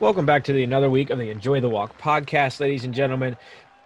Welcome back to the another week of the Enjoy the Walk podcast, ladies and gentlemen.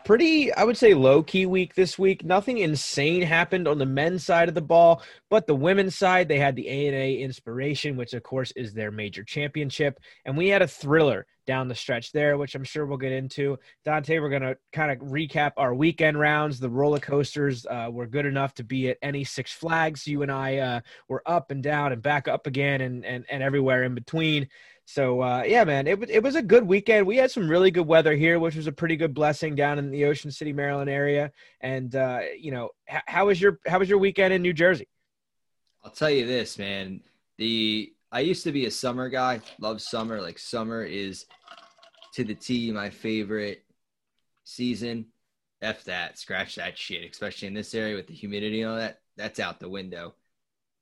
Pretty, I would say, low key week this week. Nothing insane happened on the men's side of the ball, but the women's side, they had the ANA Inspiration, which of course is their major championship, and we had a thriller down the stretch there, which I'm sure we'll get into. Dante, we're gonna kind of recap our weekend rounds. The roller coasters uh, were good enough to be at any Six Flags. You and I uh, were up and down and back up again, and and and everywhere in between. So uh, yeah, man, it it was a good weekend. We had some really good weather here, which was a pretty good blessing down in the Ocean City, Maryland area. And uh, you know, h- how was your how was your weekend in New Jersey? I'll tell you this, man. The I used to be a summer guy. Love summer. Like summer is to the T my favorite season. F that. Scratch that shit. Especially in this area with the humidity and all that. That's out the window.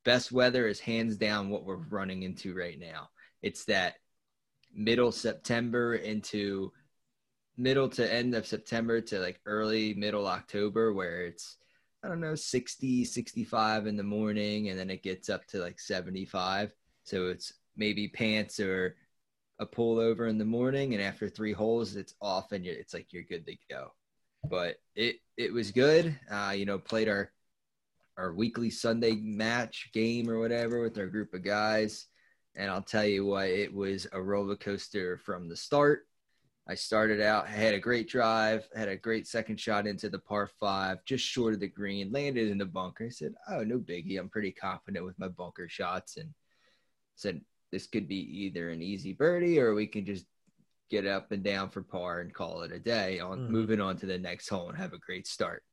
Best weather is hands down what we're running into right now. It's that middle September into middle to end of September to like early middle October where it's I don't know 60 65 in the morning and then it gets up to like 75 so it's maybe pants or a pullover in the morning and after three holes it's off and it's like you're good to go. But it it was good. Uh you know played our our weekly Sunday match game or whatever with our group of guys and I'll tell you what, it was a roller coaster from the start. I started out, had a great drive, had a great second shot into the par five, just short of the green, landed in the bunker. I said, Oh, no biggie. I'm pretty confident with my bunker shots. And said, This could be either an easy birdie or we can just get up and down for par and call it a day on mm. moving on to the next hole and have a great start.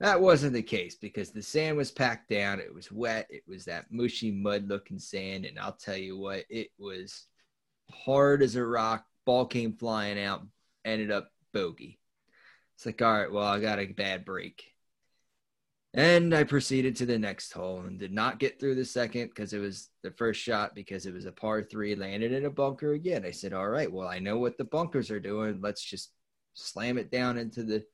That wasn't the case because the sand was packed down. It was wet. It was that mushy mud looking sand. And I'll tell you what, it was hard as a rock. Ball came flying out, ended up bogey. It's like, all right, well, I got a bad break. And I proceeded to the next hole and did not get through the second because it was the first shot because it was a par three, landed in a bunker again. I said, all right, well, I know what the bunkers are doing. Let's just slam it down into the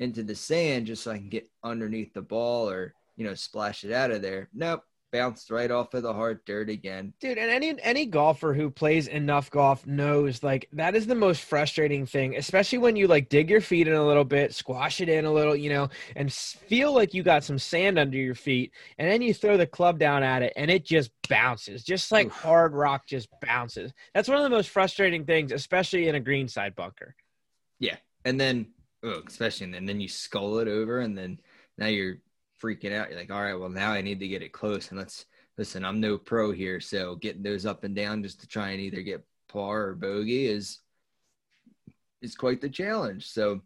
into the sand just so I can get underneath the ball or, you know, splash it out of there. Nope. Bounced right off of the hard dirt again. Dude, and any any golfer who plays enough golf knows like that is the most frustrating thing, especially when you like dig your feet in a little bit, squash it in a little, you know, and feel like you got some sand under your feet, and then you throw the club down at it and it just bounces, just like Oof. hard rock just bounces. That's one of the most frustrating things, especially in a greenside bunker. Yeah. And then ugh, especially and then you skull it over and then now you're freaking out. You're like, all right, well now I need to get it close and let's listen. I'm no pro here, so getting those up and down just to try and either get par or bogey is is quite the challenge. So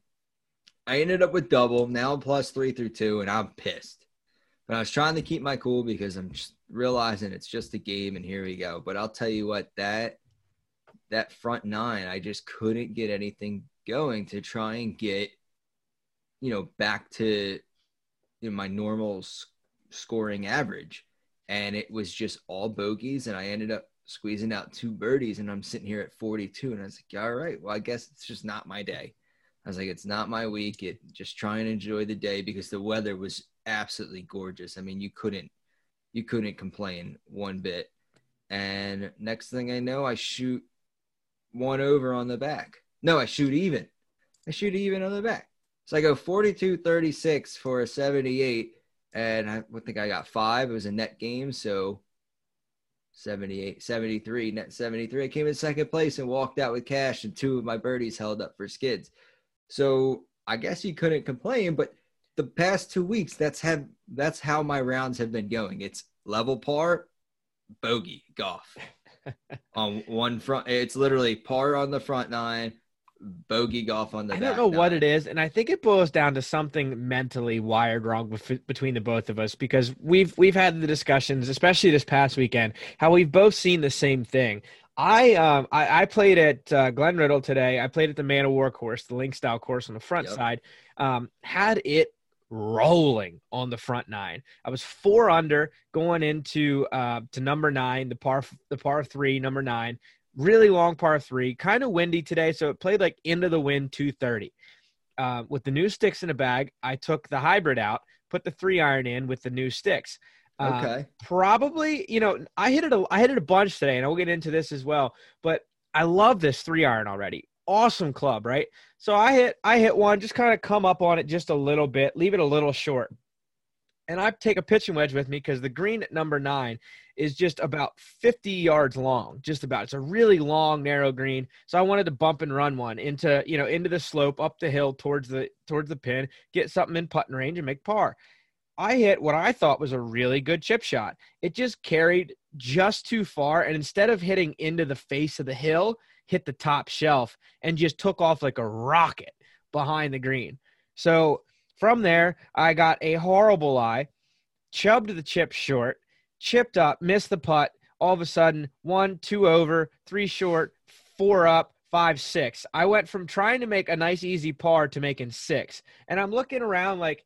I ended up with double now plus three through two, and I'm pissed. But I was trying to keep my cool because I'm just realizing it's just a game, and here we go. But I'll tell you what that that front nine, I just couldn't get anything going to try and get, you know, back to you know, my normal scoring average. And it was just all bogeys. And I ended up squeezing out two birdies. And I'm sitting here at 42. And I was like, all right, well, I guess it's just not my day. I was like, it's not my week. It just try and enjoy the day because the weather was absolutely gorgeous. I mean, you couldn't you couldn't complain one bit. And next thing I know, I shoot one over on the back. No, I shoot even. I shoot even on the back. So I go 42 36 for a 78. And I think I got five. It was a net game. So 78, 73, net 73. I came in second place and walked out with cash, and two of my birdies held up for skins. So I guess you couldn't complain, but the past two weeks, that's have that's how my rounds have been going. It's level par, bogey, golf. on one front, it's literally par on the front nine, bogey golf on the. I don't know what it is, and I think it boils down to something mentally wired wrong with, between the both of us because we've we've had the discussions, especially this past weekend, how we've both seen the same thing. I um I, I played at uh, Glen Riddle today. I played at the Man O' War course, the link style course on the front yep. side. Um, had it rolling on the front nine. I was four under going into uh, to number nine, the par the par three, number nine really long par three, kind of windy today, so it played like into the wind 230. Uh, with the new sticks in a bag, I took the hybrid out, put the three iron in with the new sticks. Uh, Okay. probably, you know, I hit it. A, I hit it a bunch today, and we'll get into this as well. But I love this three iron already. Awesome club, right? So I hit, I hit one, just kind of come up on it just a little bit, leave it a little short, and I take a pitching wedge with me because the green at number nine is just about 50 yards long, just about. It's a really long, narrow green. So I wanted to bump and run one into, you know, into the slope, up the hill towards the towards the pin, get something in putting range and make par. I hit what I thought was a really good chip shot. It just carried just too far, and instead of hitting into the face of the hill, hit the top shelf and just took off like a rocket behind the green. So from there, I got a horrible lie, chubbed the chip short, chipped up, missed the putt. All of a sudden, one, two over, three short, four up, five, six. I went from trying to make a nice, easy par to making six. And I'm looking around like,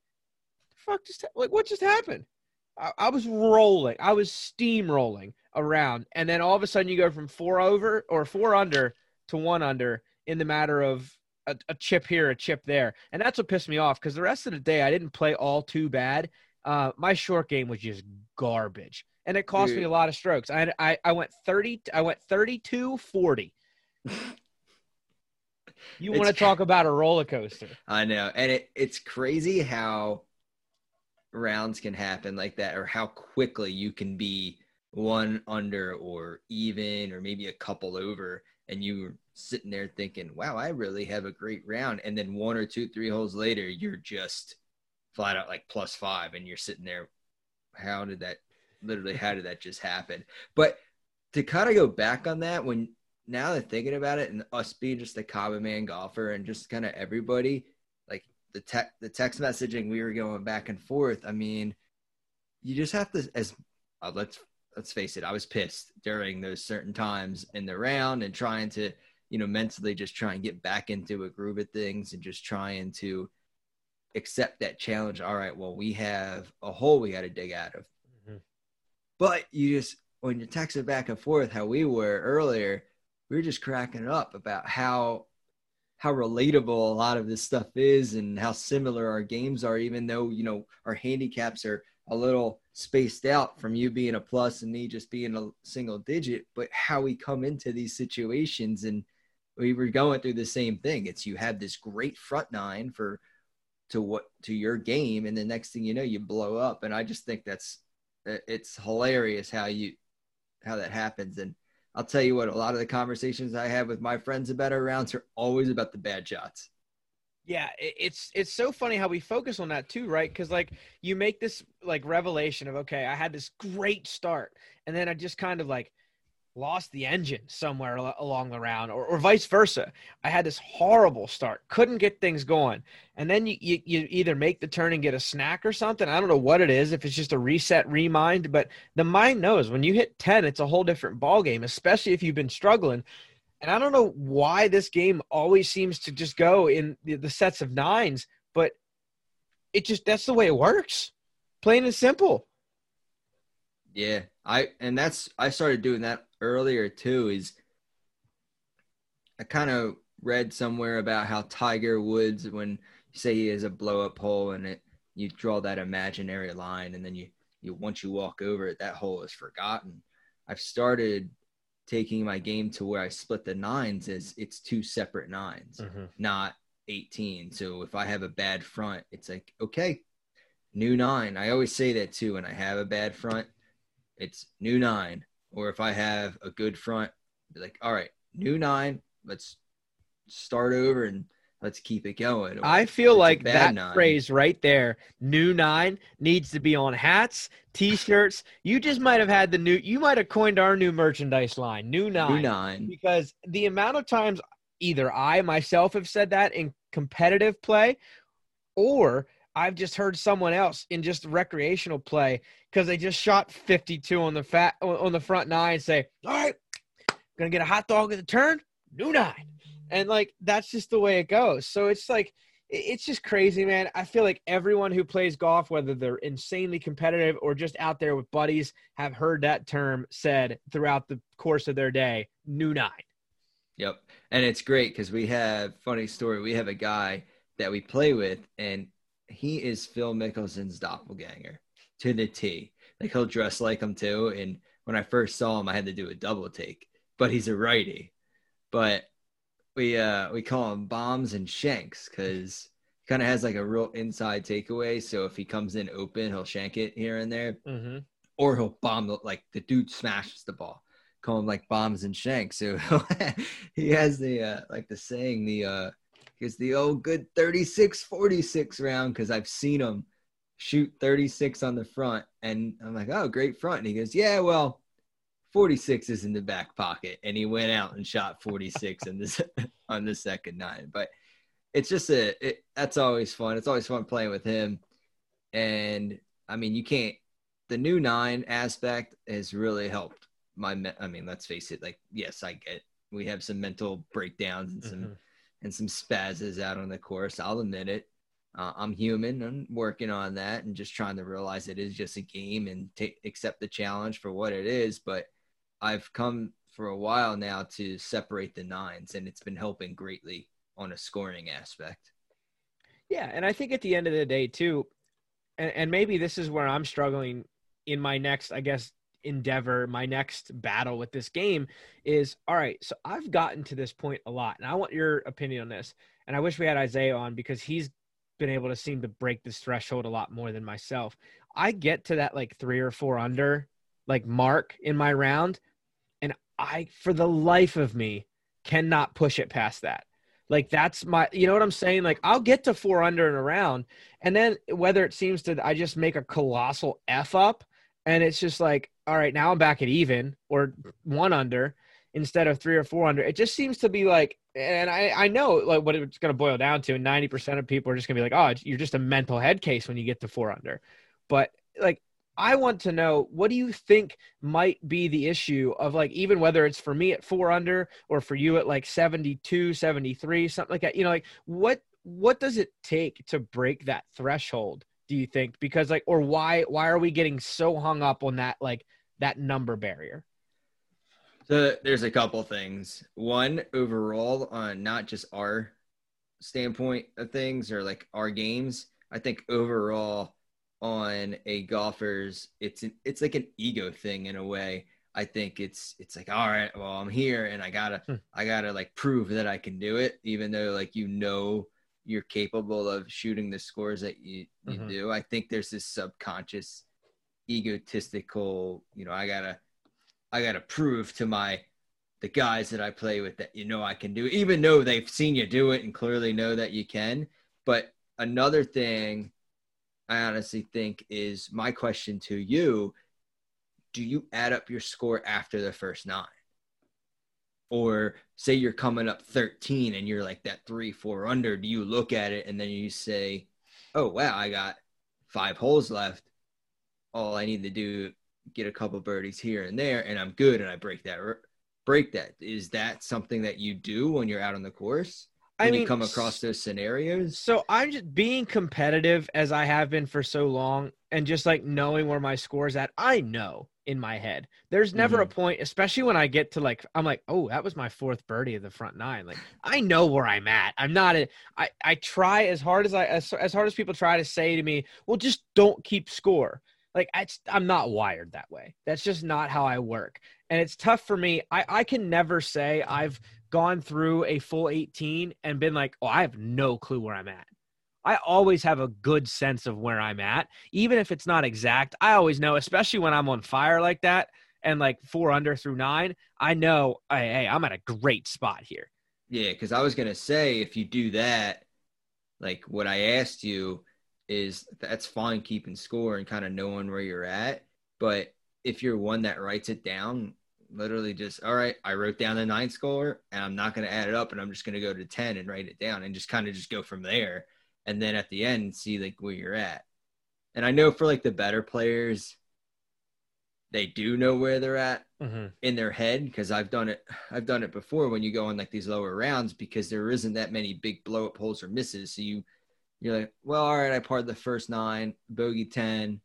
fuck just like what just happened? I, I was rolling. I was steamrolling around. And then all of a sudden you go from four over or four under to one under in the matter of a, a chip here, a chip there. And that's what pissed me off because the rest of the day I didn't play all too bad. Uh, my short game was just garbage. And it cost me a lot of strokes. I, I I went 30 I went 32 40. You want to talk about a roller coaster? I know, and it, it's crazy how rounds can happen like that, or how quickly you can be one under or even, or maybe a couple over, and you were sitting there thinking, "Wow, I really have a great round," and then one or two, three holes later, you're just flat out like plus five, and you're sitting there. How did that? Literally, how did that just happen? But to kind of go back on that, when now that thinking about it, and us being just a common man golfer, and just kind of everybody, like the tech, the text messaging, we were going back and forth. I mean, you just have to, as uh, let's let's face it, I was pissed during those certain times in the round, and trying to, you know, mentally just try and get back into a groove of things, and just trying to accept that challenge. All right, well, we have a hole we got to dig out of. Mhm. But you just when you're texting back and forth how we were earlier, we were just cracking up about how how relatable a lot of this stuff is and how similar our games are, even though you know our handicaps are a little spaced out from you being a plus and me just being a single digit, but how we come into these situations and we were going through the same thing. It's you have this great front nine for to what to your game, and the next thing you know, you blow up. And I just think that's it's hilarious how you how that happens. And I'll tell you what, a lot of the conversations I have with my friends about our rounds are always about the bad shots. Yeah, it's it's so funny how we focus on that too, right? Because like you make this like revelation of okay, I had this great start, and then I just kind of like lost the engine somewhere along the round, or, or vice versa. I had this horrible start, couldn't get things going, and then you, you you either make the turn and get a snack or something. I don't know what it is, if it's just a reset, remind, but the mind knows when you hit ten, it's a whole different ball game, especially if you've been struggling. And I don't know why this game always seems to just go in the, the sets of nines, but it just that's the way it works. Plain and simple. Yeah, I and that's I started doing that earlier too. Is I kind of read somewhere about how Tiger Woods, when you say he has a blow up hole and it, you draw that imaginary line, and then you you once you walk over it, that hole is forgotten. I've started taking my game to where I split the nines as it's two separate nines mm-hmm. not 18. So if I have a bad front, it's like, okay, new nine. I always say that too. When I have a bad front, it's new nine. Or if I have a good front, be like, all right, new nine. Let's start over and let's keep it going. Or I feel like that nine. phrase right there, new nine, needs to be on hats, t-shirts. You just might have had the new. You might have coined our new merchandise line, new nine. new nine. because the amount of times either I myself have said that in competitive play or I've just heard someone else in just recreational play because they just shot 52 on the fat on the front nine say, "All right, gonna get a hot dog at the turn, new nine. and like that's just the way it goes. So it's like it's just crazy, man. I feel like everyone who plays golf, whether they're insanely competitive or just out there with buddies, have heard that term said throughout the course of their day. New nine. Yep. And it's great because we have funny story. We have a guy that we play with, and he is Phil Mickelson's doppelganger to the T. Like he'll dress like him too. And when I first saw him, I had to do a double take. But he's a righty. But we uh we call him bombs and shanks because he kind of has like a real inside takeaway. So if he comes in open, he'll shank it here and there, Mm-hmm. or he'll bomb the, like the dude smashes the ball. Call him like bombs and shanks. So he has the uh like the saying the uh because the old good 36 46 round because I've seen him shoot 36 on the front and I'm like, oh, great front. And he goes, yeah, well, 46 is in the back pocket. And he went out and shot 46 in this on the second nine. But it's just a it, that's always fun. It's always fun playing with him. And I mean, you can't the new nine aspect has really helped my I mean, let's face it, like yes, I get we have some mental breakdowns and some Mhm. And some spazzes out on the course. I'll admit it. Uh, I'm human. I'm working on that and just trying to realize it is just a game and take accept the challenge for what it is. But I've come for a while now to separate the nines, and it's been helping greatly on a scoring aspect. Yeah, and I think at the end of the day too, and, and maybe this is where I'm struggling in my next, I guess, endeavor, my next battle with this game is all right. So I've gotten to this point a lot, and I want your opinion on this. And I wish we had Isaiah on because he's been able to seem to break this threshold a lot more than myself. I get to that like three or four under like mark in my round, and I, for the life of me, cannot push it past that. Like that's my, you know what I'm saying? Like I'll get to four under in a round, and then whether it seems to, I just make a colossal f up, and it's just like, all right, now I'm back at even or one under instead of three or four under. It just seems to be like, and I I know like what it's going to boil down to. And Ninety percent of people are just going to be like, oh, you're just a mental head case when you get to four under, but like. I want to know what do you think might be the issue of like even whether it's for me at 4 under or for you at like 72 73 something like that you know like what what does it take to break that threshold do you think because like or why why are we getting so hung up on that like that number barrier So there's a couple things. One, overall, on not just our standpoint of things or like our games, I think overall on a golfer's, it's an, it's like an ego thing in a way. I think it's it's like all right, well I'm here and I gotta Hmm. I gotta like prove that I can do it, even though like you know you're capable of shooting the scores that you you Mhm. do. I think there's this subconscious egotistical, you know, I gotta I gotta prove to my the guys that I play with that you know I can do it, even though they've seen you do it and clearly know that you can. But another thing I honestly think is my question to you do you add up your score after the first nine? Or say you're coming up 13 and you're like that three, four under, do you look at it and then you say, oh, wow, I got five holes left. All I need to do get a couple birdies here and there and I'm good and I break that break that. Is that something that you do when you're out on the course? When I mean, you come across those scenarios? So I'm just being competitive as I have been for so long and just like knowing where my score is at. I know in my head. There's never a mm-hmm. point, especially when I get to like I'm like, oh, that was my fourth birdie of the front nine. Like I know where I'm at. I'm not a I, I try as hard as I as, as hard as people try to say to me, well, just don't keep score. Like I, I'm not wired that way. That's just not how I work. And it's tough for me. I, I can never say I've gone through a full 18 and been like, oh, I have no clue where I'm at. I always have a good sense of where I'm at, even if it's not exact. I always know, especially when I'm on fire like that and like four under through nine. I know, hey, hey I'm at a great spot here. Yeah, because I was gonna say if you do that, like what I asked you is that's fine keeping score and kind of knowing where you're at. But if you're one that writes it down, literally just all right, I wrote down the nine score and I'm not gonna add it up and I'm just gonna go to ten and write it down and just kind of just go from there. And then at the end see like where you're at. And I know for like the better players, they do know where they're at Mm-hmm. in their head because I've done it. I've done it before when you go in like these lower rounds because there isn't that many big blow up holes or misses. So you you're like, well, all right, I parred the first nine, bogey ten,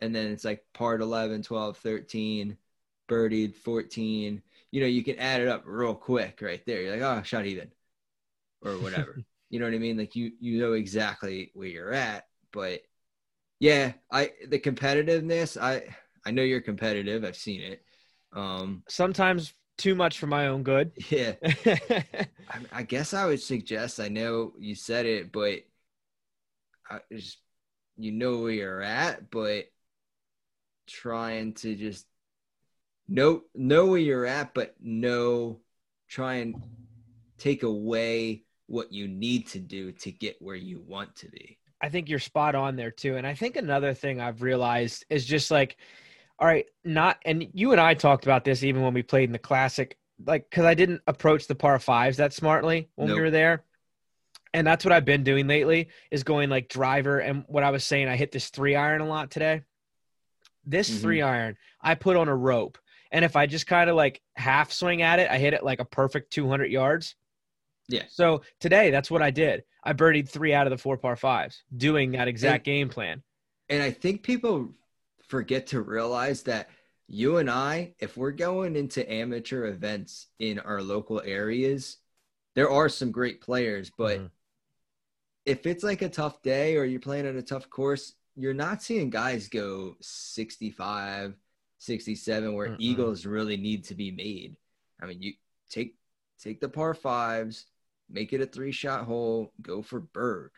and then it's like part 11, 12, 13, birdied 14. You know, you can add it up real quick right there. You're like, oh, shot even, or whatever. You know what I mean? Like you you know exactly where you're at, but yeah, I the competitiveness, I I know you're competitive. I've seen it. Um Sometimes too much for my own good. yeah. I, I guess I would suggest I know you said it, but I just you know where you're at, but trying to just know know where you're at, but know try and take away what you need to do to get where you want to be. I think you're spot on there too. And I think another thing I've realized is just like, all right, not, and you and I talked about this even when we played in the classic, like, cause I didn't approach the par fives that smartly when Nope. we were there. And that's what I've been doing lately is going like driver. And what I was saying, I hit this three iron a lot today. This Mhm. three iron, I put on a rope. And if I just kind of like half swing at it, I hit it like a perfect 200 yards. Yeah. So today, that's what I did. I birdied three out of the four par fives, doing that exact game plan. And I think people forget to realize that you and I, if we're going into amateur events in our local areas, there are some great players, but Mhm. if it's like a tough day or you're playing on a tough course, you're not seeing guys go 65, 67 where Mm-mm. eagles really need to be made. I mean, you take take the par fives, make it a three shot hole, go for bird.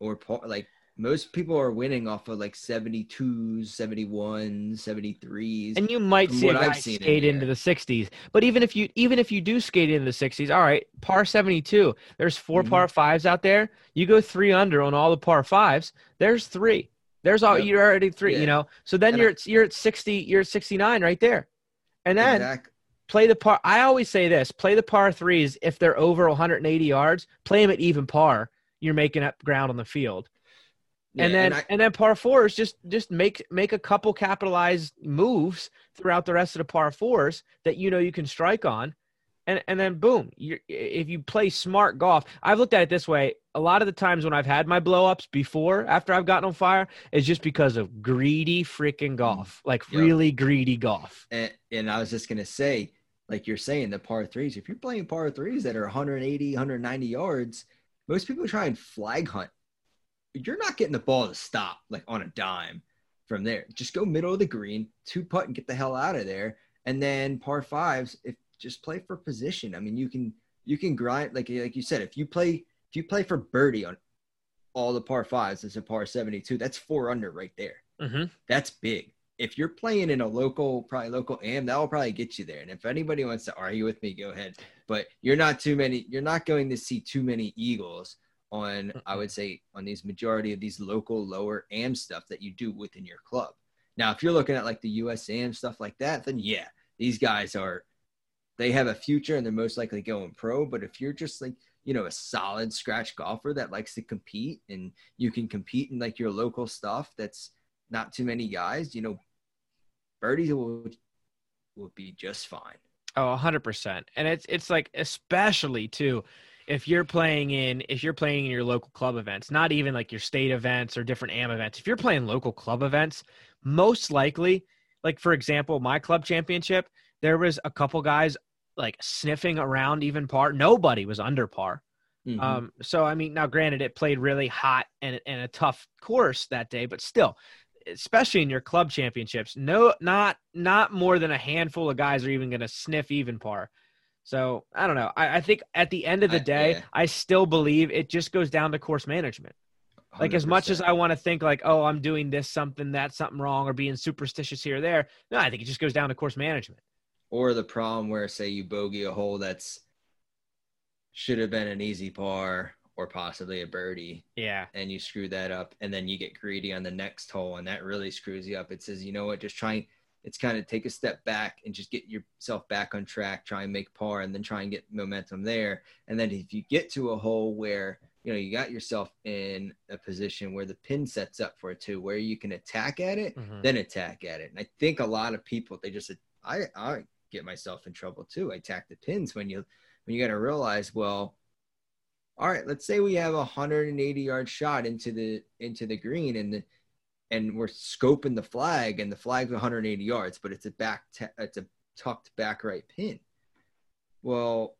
Or par, like most people are winning off of like 72s, 71s, 73s. and you might see a guy in skate there. into the 60s. But even if you even if you do skate into the 60s, all right, par 72. There's 4 Mhm. par fives out there. You go three under on all the par fives. There's three. There's all Yep. you're already three. Yeah. You know. So then And you're I- at, you're at 60. You're at 69 right there. And then Exact- play the par. I always say this: play the par threes if they're over 180 yards. Play them at even par. You're making up ground on the field. and Yeah, then I- and then par fours just just make make a couple capitalized moves throughout the rest of the par fours that you know you can strike on and and then boom you if you play smart golf i've looked at it this way a lot of the times when i've had my blowups before after i've gotten on fire is just because of greedy freaking golf mm, like Yep. really greedy golf And, and I was just going to say, like you're saying, the par threes, if you're playing par threes that are 180, 190 yards, most people try and flag hunt. You're not getting the ball to stop like on a dime from there. Just go middle of the green, two putt and get the hell out of there. And then par fives, if just play for position. I mean, you can you can grind like like you said, if you play if you play for birdie on all the par fives, it's a par 72. That's four under right there mm-hmm. that's big. If you're playing in a local, probably local AM, that will probably get you there. And if anybody wants to argue with me, go ahead. But you're not too many. You're not going to see too many Eagles on. I would say on these majority of these local lower AM stuff that you do within your club. Now, if you're looking at like the USAM stuff like that, then yeah, these guys are. They have a future and they're most likely going pro. But if you're just like you know a solid scratch golfer that likes to compete and you can compete in like your local stuff, that's not too many guys, you know, birdies will will be just fine. Oh, 100%. And it's it's like especially too if you're playing in if you're playing in your local club events, not even like your state events or different AM events. If you're playing local club events, most likely like for example, my club championship, there was a couple guys like sniffing around even par. Nobody was under par. Mhm. Um, so I mean, now granted, it played really hot and and a tough course that day, but still, especially in your club championships, no, not not more than a handful of guys are even going to sniff even par. So I don't know. I, I think at the end of the I- day, yeah. I still believe it just goes down to course management. Like as much as I want to think like, oh, I'm doing this something, that's something wrong, or being superstitious here or there. No, I think it just goes down to course management. or the problem where say you bogey a hole that's should have been an easy par or possibly a birdie Yeah. and you screw that up and then you get greedy on the next hole and that really screws you up it says you know what just try it's kind of take a step back and just get yourself back on track try and make par and then try and get momentum there and then if you get to a hole where you know you got yourself in a position where the pin sets up for it too where you can attack at it Mhm. then attack at it. And I think a lot of people they just I I get myself in trouble too. I attack the pins when you when you got to realize well all right, let's say we have a 180 yard shot into the into the green and the and we're scoping the flag and the flag's 180 yards, but it's a back it's a tucked back right pin. Well,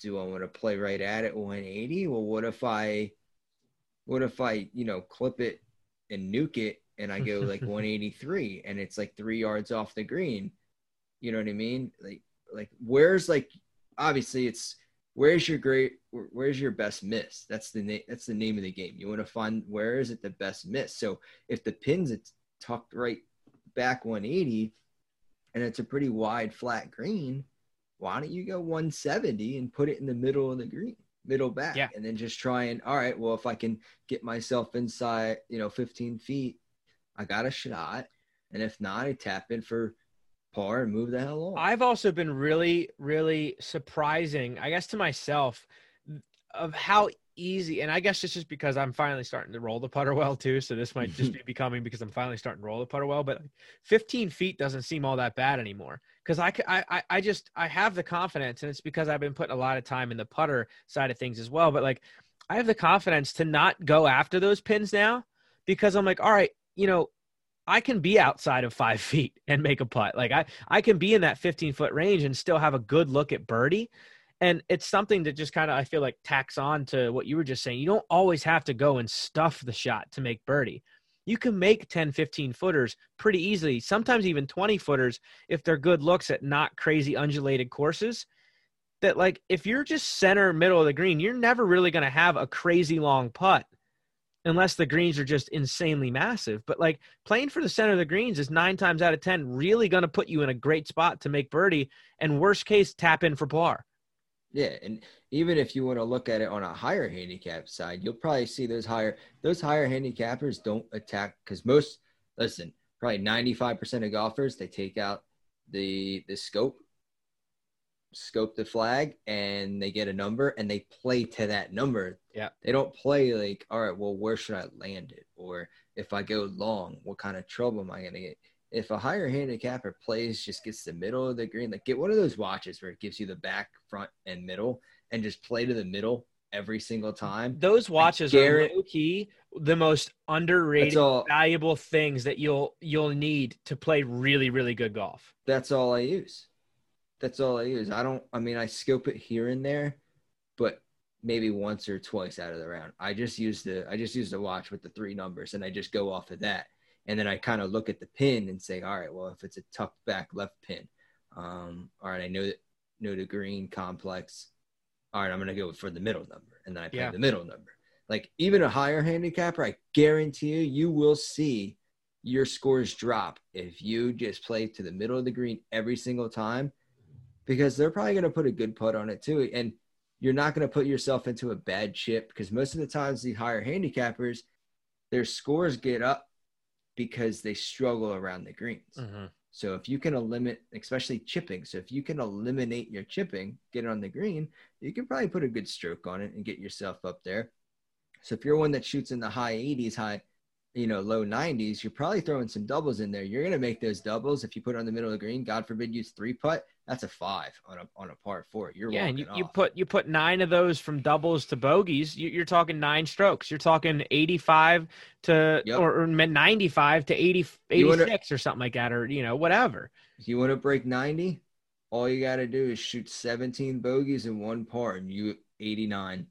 do I want to play right at it 180? Well, what if I, what if I, you know, clip it and nuke it and I go like 183 and it's like three yards off the green? You know what I mean? Like, like where's like, obviously it's where's your great, where's your best miss? That's the name. That's the name of the game. You want to find where is it the best miss. So if the pins it's tucked right back 180 and it's a pretty wide flat green why don't you go 170 and put it in the middle of the green, middle back, yeah. and then just try and all right, well, if I can get myself inside, you know, 15 feet, I got a shot, and if not, I tap in for and move the hell on. I've also been really, really surprising, I guess, to myself of how easy and i guess it's just because i'm finally starting to roll the putter well too so this might just be becoming because i'm finally starting to roll the putter well but 15 feet doesn't seem all that bad anymore because I, I i just i have the confidence and it's because i've been putting a lot of time in the putter side of things as well but like i have the confidence to not go after those pins now because i'm like all right you know I can be outside of five feet and make a putt. Like I, I can be in that 15 foot range and still have a good look at birdie and it's something that just kind of I feel like tacks on to what you were just saying. You don't always have to go and stuff the shot to make birdie. You can make 10, 15 footers pretty easily, sometimes even 20 footers if they're good looks at not crazy undulated courses. That, like, if you're just center middle of the green, you're never really going to have a crazy long putt unless the greens are just insanely massive. But, like, playing for the center of the greens is nine times out of 10 really going to put you in a great spot to make birdie and, worst case, tap in for par. Yeah, and even if you want to look at it on a higher handicap side, you'll probably see those higher those higher handicappers don't attack because most listen probably ninety five percent of golfers they take out the the scope, scope the flag, and they get a number and they play to that number. Yeah, they don't play like all right, well where should I land it, or if I go long, what kind of trouble am I gonna get? if a higher handicapper plays just gets the middle of the green, like get one of those watches where it gives you the back, front, and middle, and just play to the middle every single time. Those watches are key the most underrated, all, valuable things that you'll you'll need to play really, really good golf. That's all I use. That's all I use. I don't. I mean, I scope it here and there, but maybe once or twice out of the round. I just use the I just use the watch with the three numbers, and I just go off of that and then I kind of look at the pin and say, all right, well, if it's a tucked back left pin, um, all right, I know that know the green complex. All right, I'm gonna go for the middle number, and then I play yeah. the middle number. Like even a higher handicapper, I guarantee you, you will see your scores drop if you just play to the middle of the green every single time, because they're probably gonna put a good putt on it too, and you're not gonna put yourself into a bad chip because most of the times the higher handicappers, their scores get up because they struggle around the greens. Mm-hmm. So if you can eliminate, especially chipping, so if you can eliminate your chipping, get it on the green, you can probably put a good stroke on it and get yourself up there. So if you're one that shoots in the high 80s, high, you know, low 90s, you're probably throwing some doubles in there. You're going to make those doubles if you put it on the middle of the green. God forbid use three putt that's a five on a on a par four. You're yeah, and you, you put you put nine of those from doubles to bogeys. You, are talking nine strokes. You're talking 85 to yep. or, or 95 to 80 86 wanna, or something like that, or you know whatever. If you want to break 90, all you got to do is shoot 17 bogeys and one par, and you 89.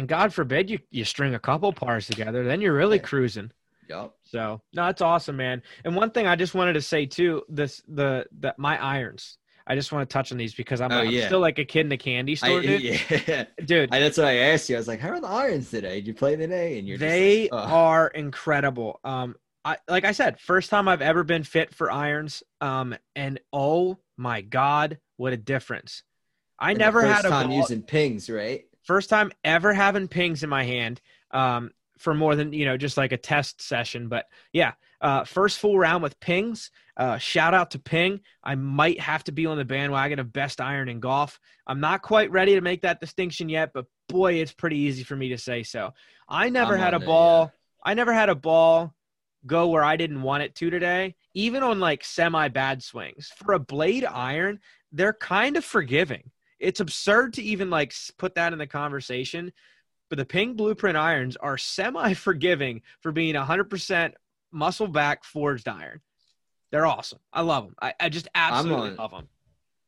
And God forbid you you string a couple pars together, then you're really yeah. cruising. Yep. So no, that's awesome, man. And one thing I just wanted to say too, this the that my irons I just want to touch on these because I'm, oh, I'm yeah. still like a kid in a candy store, I, dude. Yeah. Dude. I, that's what I asked you. I was like, how are the irons today? Did you play today? And you're they like, oh. are incredible. Um, I like I said, first time I've ever been fit for irons. Um, and oh my god, what a difference! I and never had a time ball, using pings, right? First time ever having pings in my hand. Um, for more than you know, just like a test session. But yeah, uh, first full round with pings. Uh, shout out to Ping. I might have to be on the bandwagon of best iron in golf. I'm not quite ready to make that distinction yet, but boy, it's pretty easy for me to say so. I never I'm had a ball. yeah. I never had a ball go where I didn't want it to today, even on like semi bad swings. For a blade iron, they're kind of forgiving. It's absurd to even like put that in the conversation, but the Ping Blueprint irons are semi forgiving for being 100% muscle back forged iron. They're awesome. I love them. I, I just absolutely on, love them.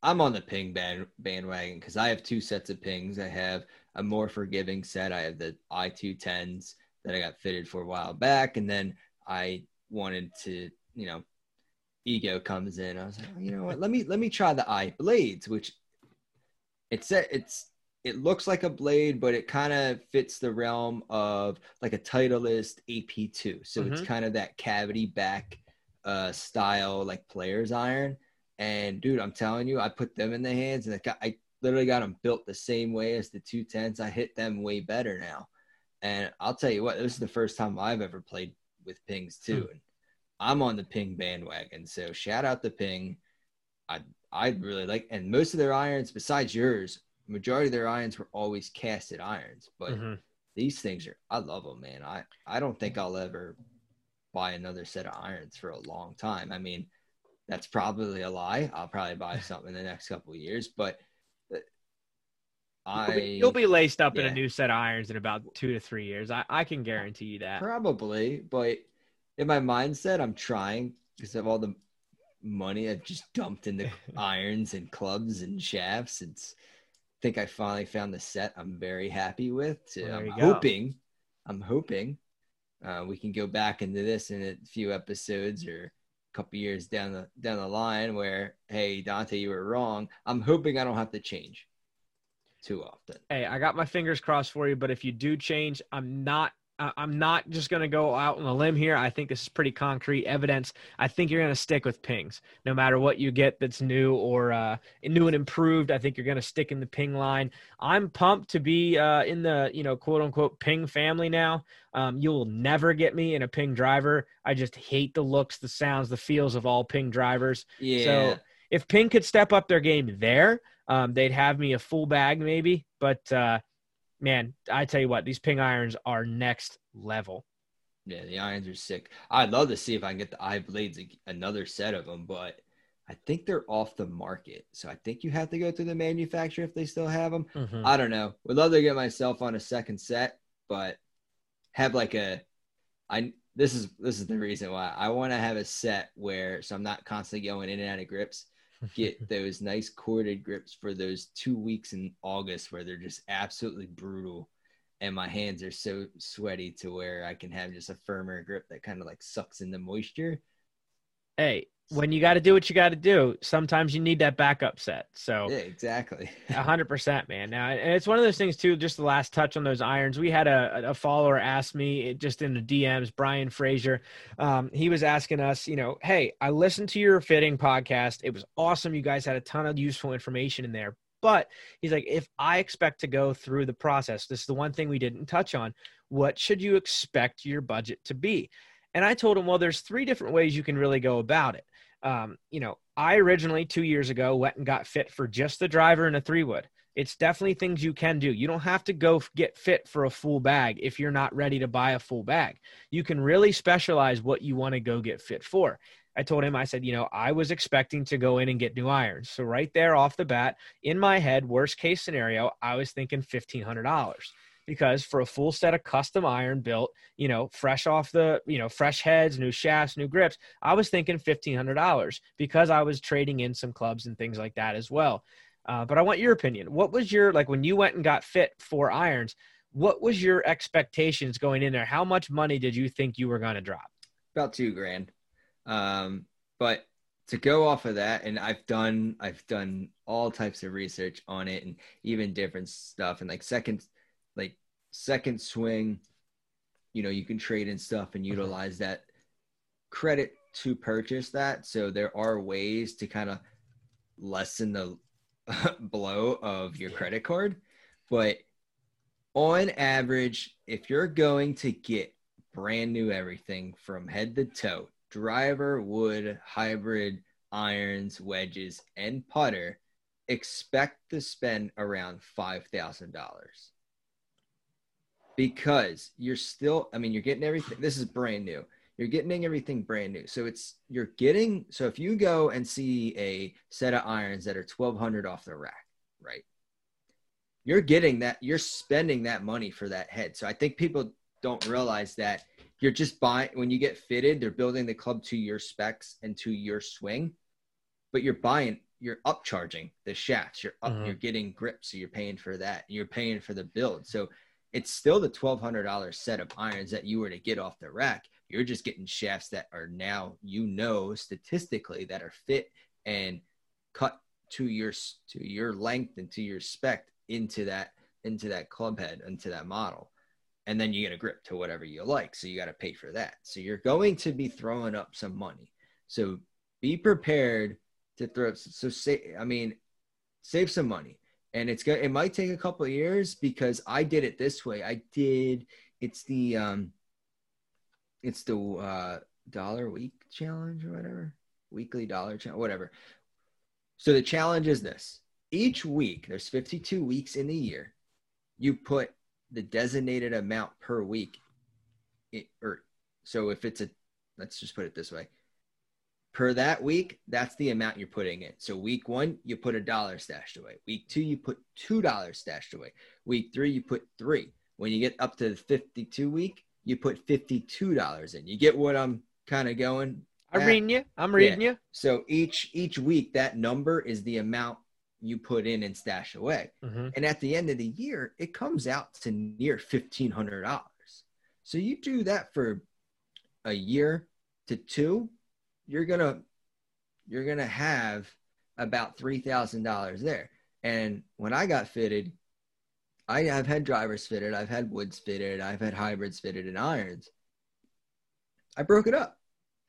I'm on the ping band bandwagon because I have two sets of pings. I have a more forgiving set. I have the i210s that I got fitted for a while back, and then I wanted to, you know, ego comes in. I was like, oh, you know what? Let me let me try the iBlades, which it's it's it looks like a blade, but it kind of fits the realm of like a Titleist AP2. So mm-hmm. it's kind of that cavity back uh, style, like player's iron. And dude, I'm telling you, I put them in the hands and got, I literally got them built the same way as the 210s. I hit them way better now. And I'll tell you what, this is the first time I've ever played with pings too. And I'm on the ping bandwagon. So shout out to ping. I I really like, and most of their irons, besides yours, majority of their irons were always casted irons. But mm-hmm. these things are, I love them, man. I I don't think I'll ever buy another set of irons for a long time. I mean, that's probably a lie. I'll probably buy something in the next couple of years, but I you'll be laced up yeah. in a new set of irons in about two to three years. I, I can guarantee you that. Probably, but in my mindset, I'm trying because of all the money I've just dumped into irons and clubs and shafts. It's I think I finally found the set I'm very happy with. So I'm hoping, I'm hoping uh, we can go back into this in a few episodes or a couple years down the down the line where, hey Dante, you were wrong. I'm hoping I don't have to change too often. Hey, I got my fingers crossed for you, but if you do change, I'm not I'm not just going to go out on a limb here. I think this is pretty concrete evidence. I think you're going to stick with pings no matter what you get that's new or uh, new and improved. I think you're going to stick in the ping line. I'm pumped to be uh, in the you know quote unquote ping family now. Um, you'll never get me in a ping driver. I just hate the looks, the sounds, the feels of all ping drivers. Yeah. So if ping could step up their game there, um, they'd have me a full bag maybe, but. Uh, man, I tell you what, these ping irons are next level. Yeah, the irons are sick. I'd love to see if I can get the iBlades another set of them, but I think they're off the market. So I think you have to go to the manufacturer if they still have them. Mm-hmm. I don't know. Would love to get myself on a second set, but have like a I this is this is the reason why I want to have a set where so I'm not constantly going in and out of grips get those nice corded grips for those two weeks in August where they're just absolutely brutal. And my hands are so sweaty to where I can have just a firmer grip that kind of like sucks in the moisture. Hey, when you got to do what you got to do, sometimes you need that backup set. So yeah, exactly, hundred percent, man. Now, and it's one of those things too. Just the last touch on those irons, we had a, a follower ask me just in the DMs, Brian Frazier. Um, he was asking us, you know, hey, I listened to your fitting podcast. It was awesome. You guys had a ton of useful information in there. But he's like, if I expect to go through the process, this is the one thing we didn't touch on. What should you expect your budget to be? And I told him, well, there's three different ways you can really go about it um, you know, I originally two years ago went and got fit for just the driver and a three wood. It's definitely things you can do. You don't have to go get fit for a full bag if you're not ready to buy a full bag. You can really specialize what you want to go get fit for. I told him, I said, you know, I was expecting to go in and get new irons. So right there off the bat, in my head, worst case scenario, I was thinking $1,500 because for a full set of custom iron built, you know, fresh off the, you know, fresh heads, new shafts, new grips, I was thinking $1,500 because I was trading in some clubs and things like that as well. Uh, but I want your opinion. What was your, like when you went and got fit for irons, what was your expectations going in there? How much money did you think you were going to drop? About two grand. Um, but to go off of that and i've done i've done all types of research on it and even different stuff and like second like second swing, you know, you can trade and stuff and mm-hmm. utilize that credit to purchase that. So there are ways to kind of lessen the blow of your credit card. But on average, if you're going to get brand new everything from head to toe, driver, wood, hybrid, irons, wedges, and putter, expect to spend around $5,000 because you're still i mean you're getting everything this is brand new you're getting everything brand new so it's you're getting so if you go and see a set of irons that are 1200 off the rack right you're getting that you're spending that money for that head so i think people don't realize that you're just buying when you get fitted they're building the club to your specs and to your swing but you're buying you're upcharging the shafts. You're up, Mhm. you're getting grips so you're paying for that. You're paying for the build. So it's still the twelve hundred dollars set of irons that you were to get off the rack. You're just getting shafts that are now you know statistically that are fit and cut to your to your length and to your spec into that into that club head into that model. And then you get a grip to whatever you like. So you got to pay for that. So you're going to be throwing up some money. So be prepared to throw so say i mean save some money and it's going it might take a couple of years because i did it this way. I did it's the um it's the uh dollar week challenge or whatever weekly dollar challenge whatever. So the challenge is this. Each week there's 52 weeks in the year you put the designated amount per week it, or so if it's a let's just put it this way per that week that's the amount you're putting in so week one you put a dollar stashed away week two you put two dollars stashed away week three you put three when you get up to the 52 week you put $52 in you get what i'm kind of going I'm at? reading you. I'm reading you. so each each week that number is the amount you put in and stash away hmm and at the end of the year, it comes out to near $1,500. So you do that for a year to two, you're to, you're to have about $3,000 there. And when I got fitted, I have had drivers fitted, I've had woods fitted, I've had hybrids fitted and irons. I broke it up.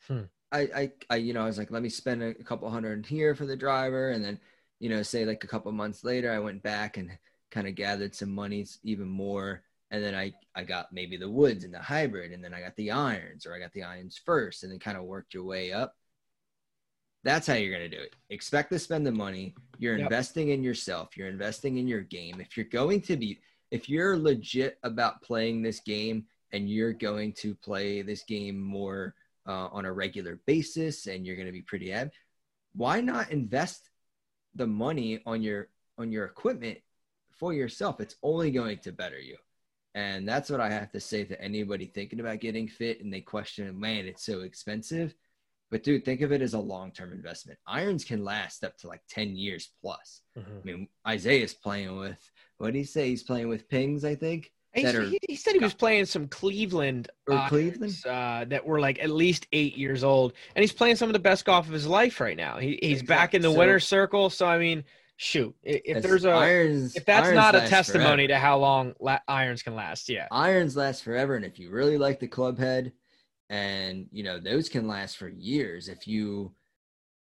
Hmm. I, I, I, you know, I was like, let me spend a couple hundred here for the driver. And then, you know, say like a couple months later, I went back and kind of gathered some monies even more. And then I, I got maybe the woods and the hybrid, and then I got the irons, or I got the irons first, and then kind of worked your way up. That's how you're going to do it. Expect to spend the money. You're Yep. investing in yourself. You're investing in your game. If you're going to be, if you're legit about playing this game and you're going to play this game more uh, on a regular basis and you're going to be pretty ab, why not invest the money on your on your equipment for yourself? It's only going to better you. And that's what I have to say to anybody thinking about getting fit and they question, man, it's so expensive. But dude, think of it as a long-term investment. Irons can last up to like 10 years plus. Mhm. I mean, Isaiah's playing with what did he say? He's playing with pings, I think. He, are- he, said he was playing some Cleveland Or Cleveland? uh, that were like at least eight years old, and he's playing some of the best golf of his life right now. He, he's back in the Exactly. So- winner's circle. So I mean, shoot, if there's a irons, if that's irons not a testimony forever. to how long la- irons can last, yeah. irons last forever and if you really like the club head and you know those can last for years if you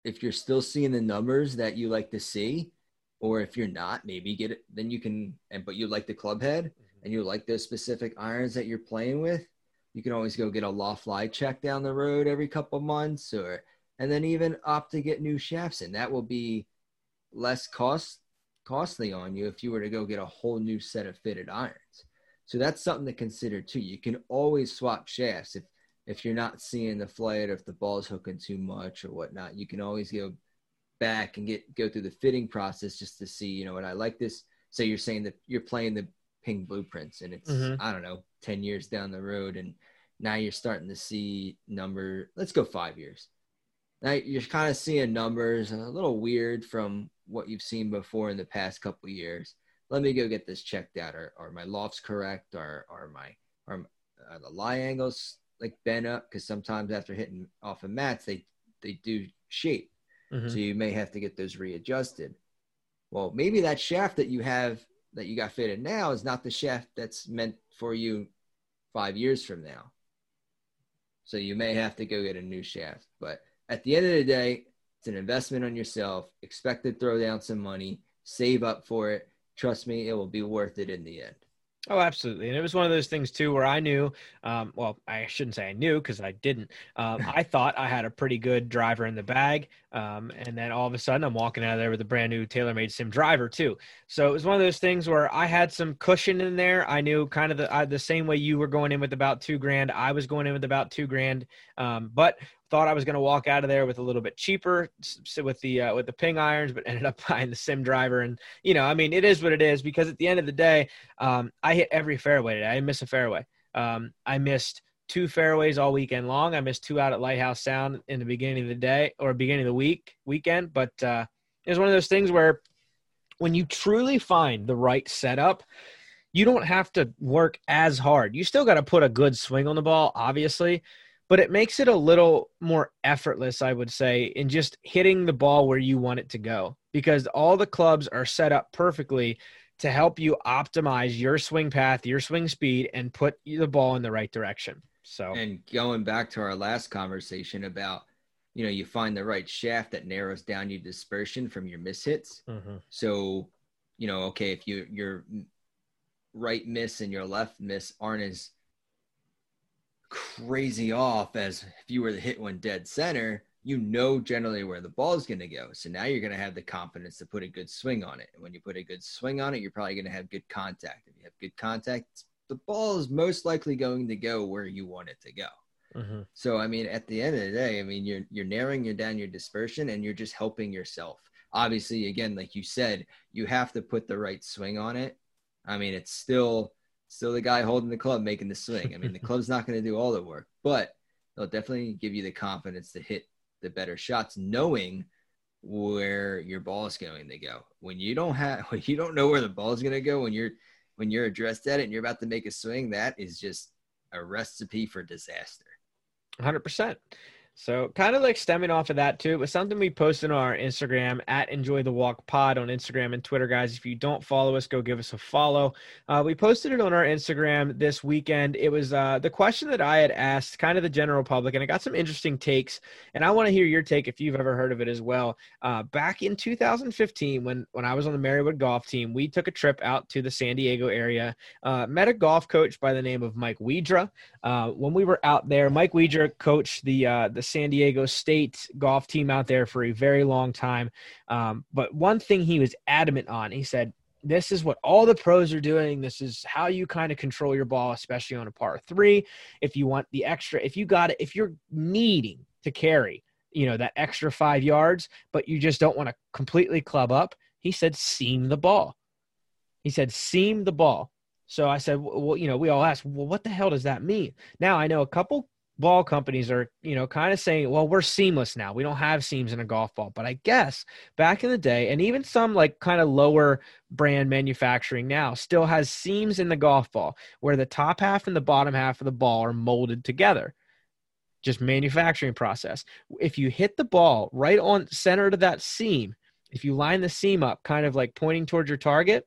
if you're still seeing the numbers that you like to see or if you're not maybe get it then you can and but you like the club head mm-hmm. and you like those specific irons that you're playing with you can always go get a loft lie check down the road every couple months or and then even opt to get new shafts and that will be less cost costly on you if you were to go get a whole new set of fitted irons so that's something to consider too. You can always swap shafts if if you're not seeing the flight or if the ball's hooking too much or whatnot. You can always go back and get go through the fitting process just to see, you know, what I like this. So you're saying that you're playing the ping blueprints and it's Mhm. I don't know, ten years down the road and now you're starting to see number let's go five years. Now you're kind of seeing numbers and a little weird from what you've seen before in the past couple years let me go get this checked out. Are, are my lofts correct? Are, are my, are, are the lie angles like bent up? Cause sometimes after hitting off of mats, they, they do shape. Mhm. So you may have to get those readjusted. Well, maybe that shaft that you have that you got fitted now is not the shaft that's meant for you five years from now. So you may have to go get a new shaft. But at the end of the day, it's an investment on yourself. Expect to throw down some money, save up for it. Trust me, it will be worth it in the end. Oh, absolutely. And it was one of those things too where I knew, um, well, I shouldn't say I knew because I didn't. Um, I thought I had a pretty good driver in the bag. Um, and then all of a sudden I'm walking out of there with a brand new TaylorMade sim driver too. So it was one of those things where I had some cushion in there. I knew kind of the, I, the same way you were going in with about two grand. I was going in with about two grand. Um, but thought I was going to walk out of there with a little bit cheaper with the, uh, with the ping irons, but ended up buying the sim driver. And, you know, I mean, it is what it is because at the end of the day, um, I hit every fairway today. I miss a fairway. Um, I missed two fairways all weekend long. I missed two out at Lighthouse Sound in the beginning of the day or beginning of the week weekend, but uh, is one of those things where when you truly find the right setup, you don't have to work as hard. You still got to put a good swing on the ball, obviously, but it makes it a little more effortless, I would say, in just hitting the ball where you want it to go because all the clubs are set up perfectly to help you optimize your swing path, your swing speed, and put the ball in the right direction. So, and going back to our last conversation about, you know, you find the right shaft that narrows down your dispersion from your miss hits. Mm-hmm. So, you know, okay, if you your right miss and your left miss aren't as crazy off as if you were to hit one dead center, you know generally where the ball is going to go. So now you're going to have the confidence to put a good swing on it. And when you put a good swing on it, you're probably going to have good contact. If you have good contact, the ball is most likely going to go where you want it to go. Mm-hmm. So I mean, at the end of the day, I mean, you're you're narrowing your down your dispersion, and you're just helping yourself. Obviously, again, like you said, you have to put the right swing on it. I mean, it's still still the guy holding the club making the swing. I mean, the club's not going to do all the work, but they'll definitely give you the confidence to hit the better shots, knowing where your ball is going to go. When you don't have, when you don't know where the ball is going to go, when you're when you're addressed at it and you're about to make a swing, that is just a recipe for disaster. Hundred percent. So kind of like stemming off of that too, it was something we posted on our Instagram at Enjoy the Walk Pod on Instagram and Twitter, guys. If you don't follow us, go give us a follow. Uh, we posted it on our Instagram this weekend. It was uh, the question that I had asked, kind of the general public, and I got some interesting takes. And I want to hear your take if you've ever heard of it as well. Uh, back in 2015, when when I was on the Marywood golf team, we took a trip out to the San Diego area. Uh, met a golf coach by the name of Mike Widra. Uh, when we were out there, Mike Widra coached the uh, the San Diego State golf team out there for a very long time. Um, but one thing he was adamant on, he said, this is what all the pros are doing. This is how you kind of control your ball, especially on a par three. If you want the extra, if you got it, if you're needing to carry, you know, that extra five yards, but you just don't want to completely club up, he said, seam the ball. He said, seam the ball. So I said, well, you know, we all asked, well, what the hell does that mean? Now I know a couple ball companies are, you know, kind of saying, well, we're seamless now. We don't have seams in a golf ball. But I guess back in the day, and even some like kind of lower brand manufacturing now still has seams in the golf ball where the top half and the bottom half of the ball are molded together. Just manufacturing process. If you hit the ball right on center to that seam, if you line the seam up kind of like pointing towards your target,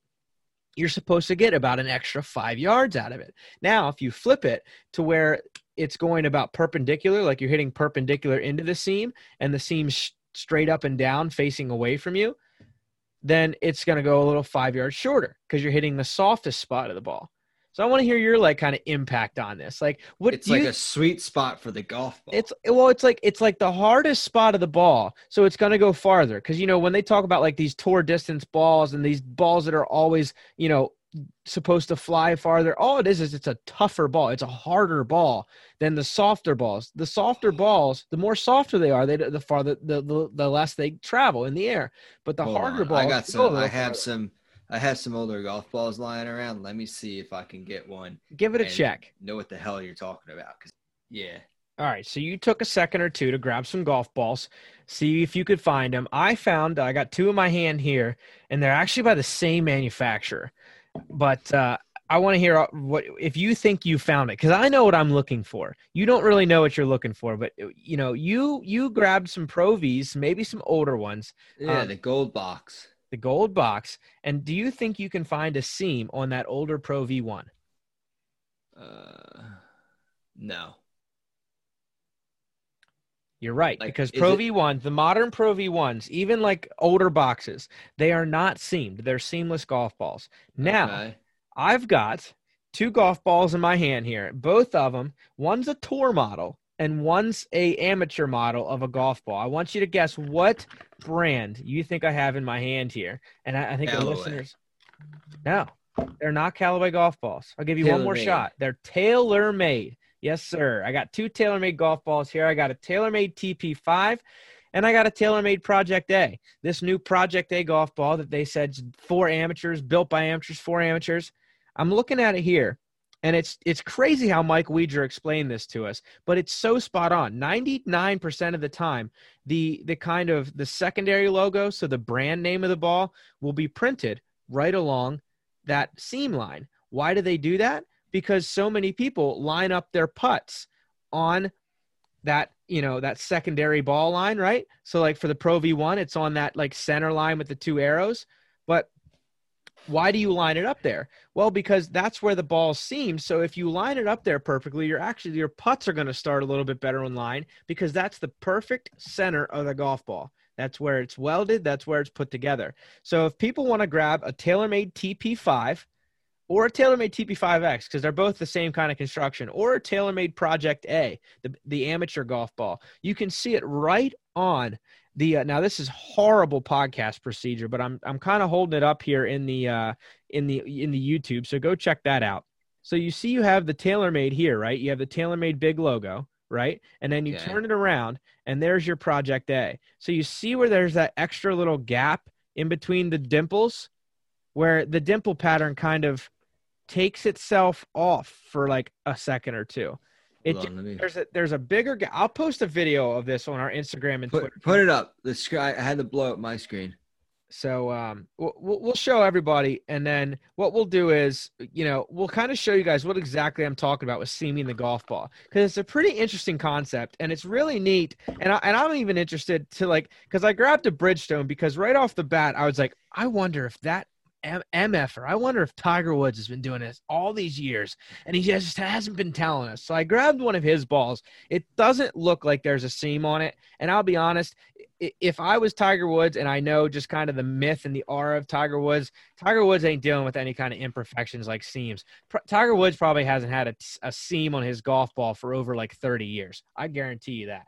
you're supposed to get about an extra five yards out of it. Now, if you flip it to where it's going about perpendicular, like you're hitting perpendicular into the seam and the seam's straight up and down facing away from you, then it's going to go a little five yards shorter because you're hitting the softest spot of the ball. So I want to hear your like kind of impact on this. Like what it's like you, a sweet spot for the golf ball. It's well, it's like it's like the hardest spot of the ball. So it's gonna go farther. Because you know, when they talk about like these tour distance balls and these balls that are always, you know, supposed to fly farther. All it is is it's a tougher ball. It's a harder ball than the softer balls. The softer balls, the more softer they are, they the farther the the, the less they travel in the air. But the Hold harder on. balls, I got some. I have farther. some. I have some older golf balls lying around. Let me see if I can get one. Give it a check. Know what the hell you're talking about? Cause yeah. All right, so you took a second or two to grab some golf balls, see if you could find them. I found I got two in my hand here, and they're actually by the same manufacturer but uh, I want to hear what if you think you found it because I know what I'm looking for. You don't really know what you're looking for, but you know you you grabbed some Pro V's, maybe some older ones. Yeah, um, the gold box. The gold box. And do you think you can find a seam on that older Pro V one? Uh, no. You're right like, because Pro V ones, the modern Pro V ones, even like older boxes, they are not seamed. They're seamless golf balls. Now, okay. I've got two golf balls in my hand here. Both of them, one's a tour model and one's a amateur model of a golf ball. I want you to guess what brand you think I have in my hand here, and I, I think Callaway. the listeners. No, they're not Callaway golf balls. I'll give you Taylor one more made. shot. They're TaylorMade. Yes, sir. I got two TaylorMade golf balls here. I got a TaylorMade TP5 and I got a TaylorMade Project A. This new Project A golf ball that they said for amateurs, built by amateurs, for amateurs. I'm looking at it here. And it's it's crazy how Mike Weidrer explained this to us, but it's so spot on. 99% of the time, the the kind of the secondary logo, so the brand name of the ball will be printed right along that seam line. Why do they do that? Because so many people line up their putts on that you know that secondary ball line right? So like for the pro v1 it's on that like center line with the two arrows. But why do you line it up there? Well because that's where the ball seems so if you line it up there perfectly you're actually your putts are going to start a little bit better in line because that's the perfect center of the golf ball. That's where it's welded that's where it's put together. So if people want to grab a TaylorMade TP5 or a TaylorMade TP5X because they're both the same kind of construction, or a TaylorMade Project A, the, the amateur golf ball. You can see it right on the. Uh, now this is horrible podcast procedure, but I'm I'm kind of holding it up here in the uh, in the in the YouTube. So go check that out. So you see you have the TaylorMade here, right? You have the TaylorMade big logo, right? And then you okay. turn it around, and there's your Project A. So you see where there's that extra little gap in between the dimples, where the dimple pattern kind of takes itself off for like a second or two. It on, me... there's a there's a bigger. I'll post a video of this on our Instagram and put, Twitter. Put it up. The sky. I had to blow up my screen. So um, we'll, we'll show everybody, and then what we'll do is, you know, we'll kind of show you guys what exactly I'm talking about with seaming the golf ball because it's a pretty interesting concept, and it's really neat. And I, and I'm even interested to like because I grabbed a Bridgestone because right off the bat I was like, I wonder if that M- MFer. I wonder if Tiger Woods has been doing this all these years and he just hasn't been telling us. So I grabbed one of his balls. It doesn't look like there's a seam on it. And I'll be honest, if I was Tiger Woods and I know just kind of the myth and the aura of Tiger Woods, Tiger Woods ain't dealing with any kind of imperfections like seams. Tiger Woods probably hasn't had a, a seam on his golf ball for over like 30 years. I guarantee you that.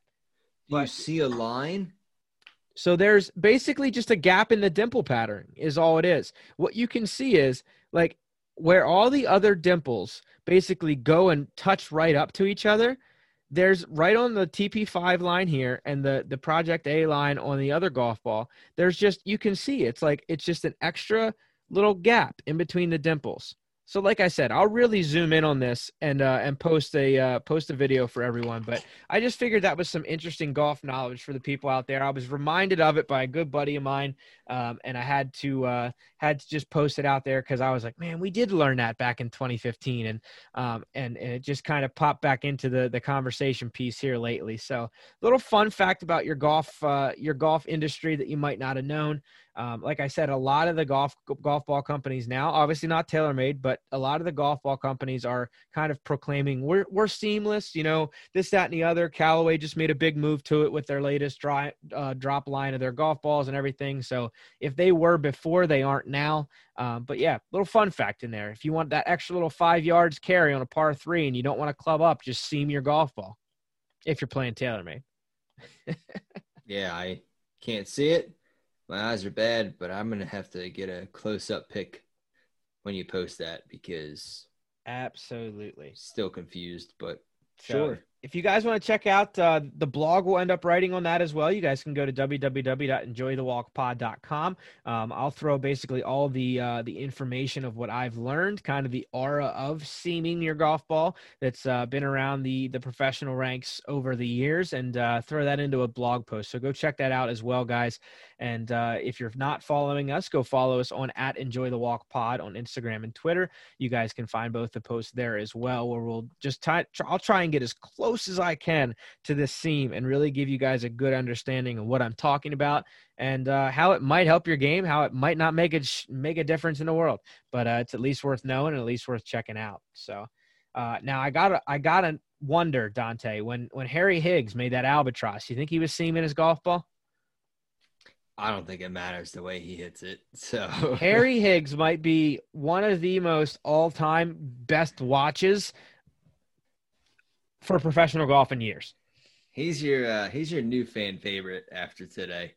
Do you see a line? So there's basically just a gap in the dimple pattern, is all it is. What you can see is like where all the other dimples basically go and touch right up to each other. There's right on the TP5 line here and the the Project A line on the other golf ball. There's just you can see it's like it's just an extra little gap in between the dimples. So, like I said, I'll really zoom in on this and uh, and post a uh, post a video for everyone. But I just figured that was some interesting golf knowledge for the people out there. I was reminded of it by a good buddy of mine, um, and I had to uh, had to just post it out there because I was like, man, we did learn that back in 2015, and um, and, and it just kind of popped back into the the conversation piece here lately. So, little fun fact about your golf uh, your golf industry that you might not have known. Um, like I said, a lot of the golf golf ball companies now, obviously not TaylorMade, but a lot of the golf ball companies are kind of proclaiming we're we're seamless. You know, this, that, and the other. Callaway just made a big move to it with their latest dry, uh, drop line of their golf balls and everything. So if they were before, they aren't now. Um, but yeah, little fun fact in there. If you want that extra little five yards carry on a par three and you don't want to club up, just seam your golf ball. If you're playing TaylorMade. yeah, I can't see it my eyes are bad, but I'm gonna have to get a close up pic when you post that because absolutely. still confused, but so, sure if you guys want to check out uh, the blog, we'll end up writing on that as well. You guys can go to www.enjoythewalkpod.com. Um, I'll throw basically all the uh, the information of what I've learned, kind of the aura of seaming your golf ball that's uh, been around the the professional ranks over the years, and uh, throw that into a blog post. So go check that out as well, guys. And uh, if you're not following us, go follow us on at Enjoy the Walk Pod on Instagram and Twitter. You guys can find both the posts there as well, where we'll just try. I'll try and get as close close as I can to this seam and really give you guys a good understanding of what I'm talking about and uh, how it might help your game, how it might not make it make a difference in the world, but uh, it's at least worth knowing and at least worth checking out. So uh, now I gotta I gotta wonder, Dante, when when Harry Higgs made that albatross, you think he was seaming his golf ball? I don't think it matters the way he hits it. So Harry Higgs might be one of the most all-time best watches for professional golf in years. He's your uh, he's your new fan favorite after today.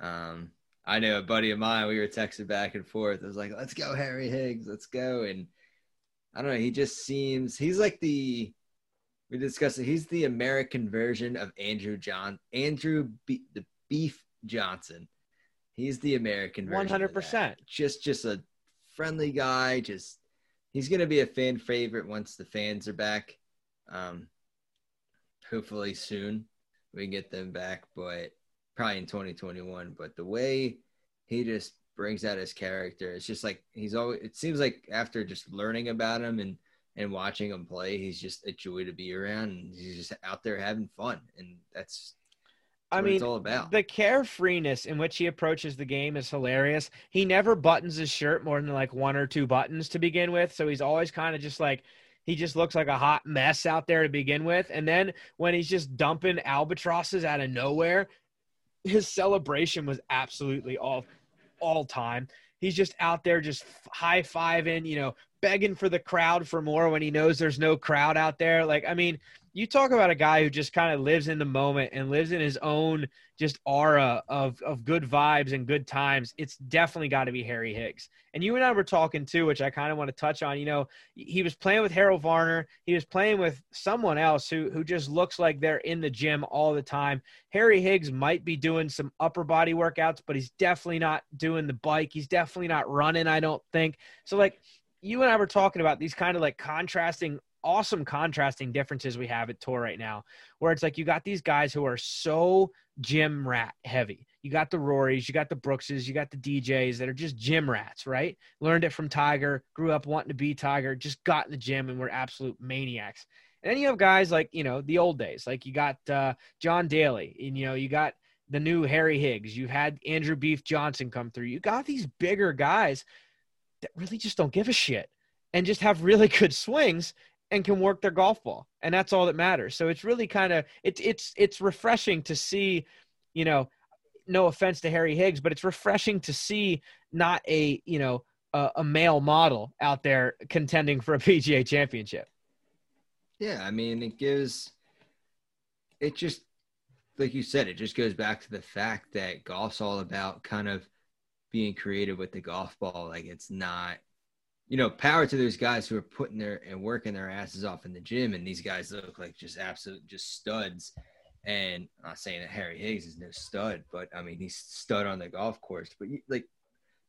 Um, I know a buddy of mine. We were texting back and forth. I was like, "Let's go, Harry Higgs. Let's go." And I don't know. He just seems he's like the we discussed it. He's the American version of Andrew John Andrew B, the Beef Johnston. He's the American version. One hundred percent. Just just a friendly guy. Just he's going to be a fan favorite once the fans are back. Um, hopefully soon we can get them back, but probably in 2021. But the way he just brings out his character, it's just like he's always. It seems like after just learning about him and and watching him play, he's just a joy to be around. And he's just out there having fun, and that's I mean, it's all about. The carefreeness in which he approaches the game is hilarious. He never buttons his shirt more than like one or two buttons to begin with, so he's always kind of just like he just looks like a hot mess out there to begin with. And then when he's just dumping albatrosses out of nowhere, his celebration was absolutely all all time. He's just out there just high fiving, you know, begging for the crowd for more when he knows there's no crowd out there. Like, I mean, you talk about a guy who just kind of lives in the moment and lives in his own just aura of of good vibes and good times. It's definitely got to be Harry Higgs. And you and I were talking too, which I kind of want to touch on. You know, he was playing with Harold Varner. He was playing with someone else who who just looks like they're in the gym all the time. Harry Higgs might be doing some upper body workouts, but he's definitely not doing the bike. He's definitely not running. I don't think so. Like you and I were talking about these kind of like contrasting awesome contrasting differences we have at tour right now where it's like you got these guys who are so gym rat heavy. You got the rorys you got the brookses you got the djs that are just gym rats right? Learned it from tiger grew up wanting to be tiger just got in the gym and were absolute maniacs. And then you have guys like you know the old days like you got uh, john daly and you know you got the new harry higgs. You've had andrew beef johnston come through. You got these bigger guys that really just don't give a shit and just have really good swings and can work their golf ball. And that's all that matters. So it's really kind of it's it's it's refreshing to see you know no offense to harry higgs but it's refreshing to see not a you know a, a male model out there contending for a pga championship. Yeah i mean it gives it just like you said it just goes back to the fact that golf's all about kind of being creative with the golf ball like it's not you know, power to those guys who are putting their and working their asses off in the gym. And these guys look like just absolute just studs. And I'm not saying that Harry Higgs is no stud, but I mean he's stud on the golf course. But you, like,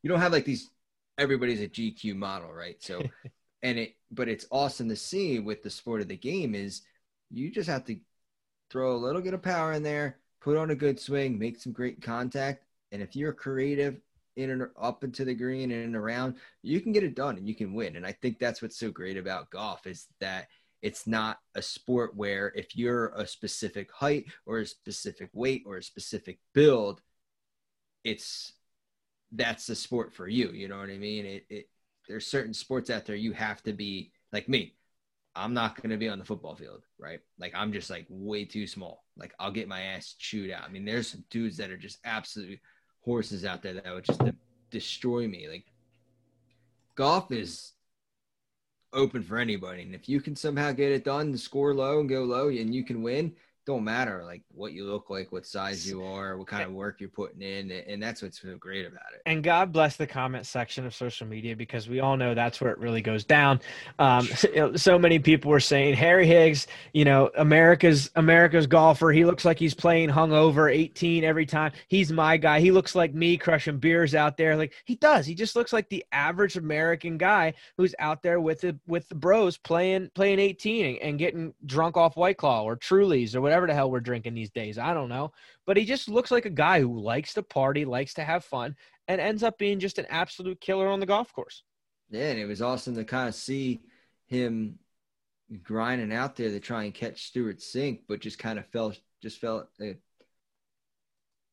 you don't have like these. Everybody's a GQ model, right? So, and it, but it's awesome to see with the sport of the game is you just have to throw a little bit of power in there, put on a good swing, make some great contact, and if you're creative in and up into the green and around, you can get it done and you can win. And I think that's what's so great about golf is that it's not a sport where if you're a specific height or a specific weight or a specific build, it's that's the sport for you. You know what I mean? It, it there's certain sports out there you have to be like me. I'm not going to be on the football field, right? Like I'm just like way too small. Like I'll get my ass chewed out. I mean, there's some dudes that are just absolutely horses out there that would just destroy me. Like golf is open for anybody, and if you can somehow get it done, score low and go low, and you can win, don't matter like what you look like, what size you are, what kind of work you're putting in, and that's what's so great about it. And God bless the comment section of social media because we all know that's where it really goes down. Um, so, so many people were saying Harry Higgs, you know, America's America's golfer. He looks like he's playing hungover, 18 every time. He's my guy. He looks like me crushing beers out there. Like he does. He just looks like the average American guy who's out there with the with the bros playing playing 18 and getting drunk off White Claw or Trulies or whatever whatever the hell we're drinking these days. I don't know. But he just looks like a guy who likes to party, likes to have fun, and ends up being just an absolute killer on the golf course. Yeah, and it was awesome to kind of see him grinding out there to try and catch Stewart Cink, but just kind of felt just felt uh,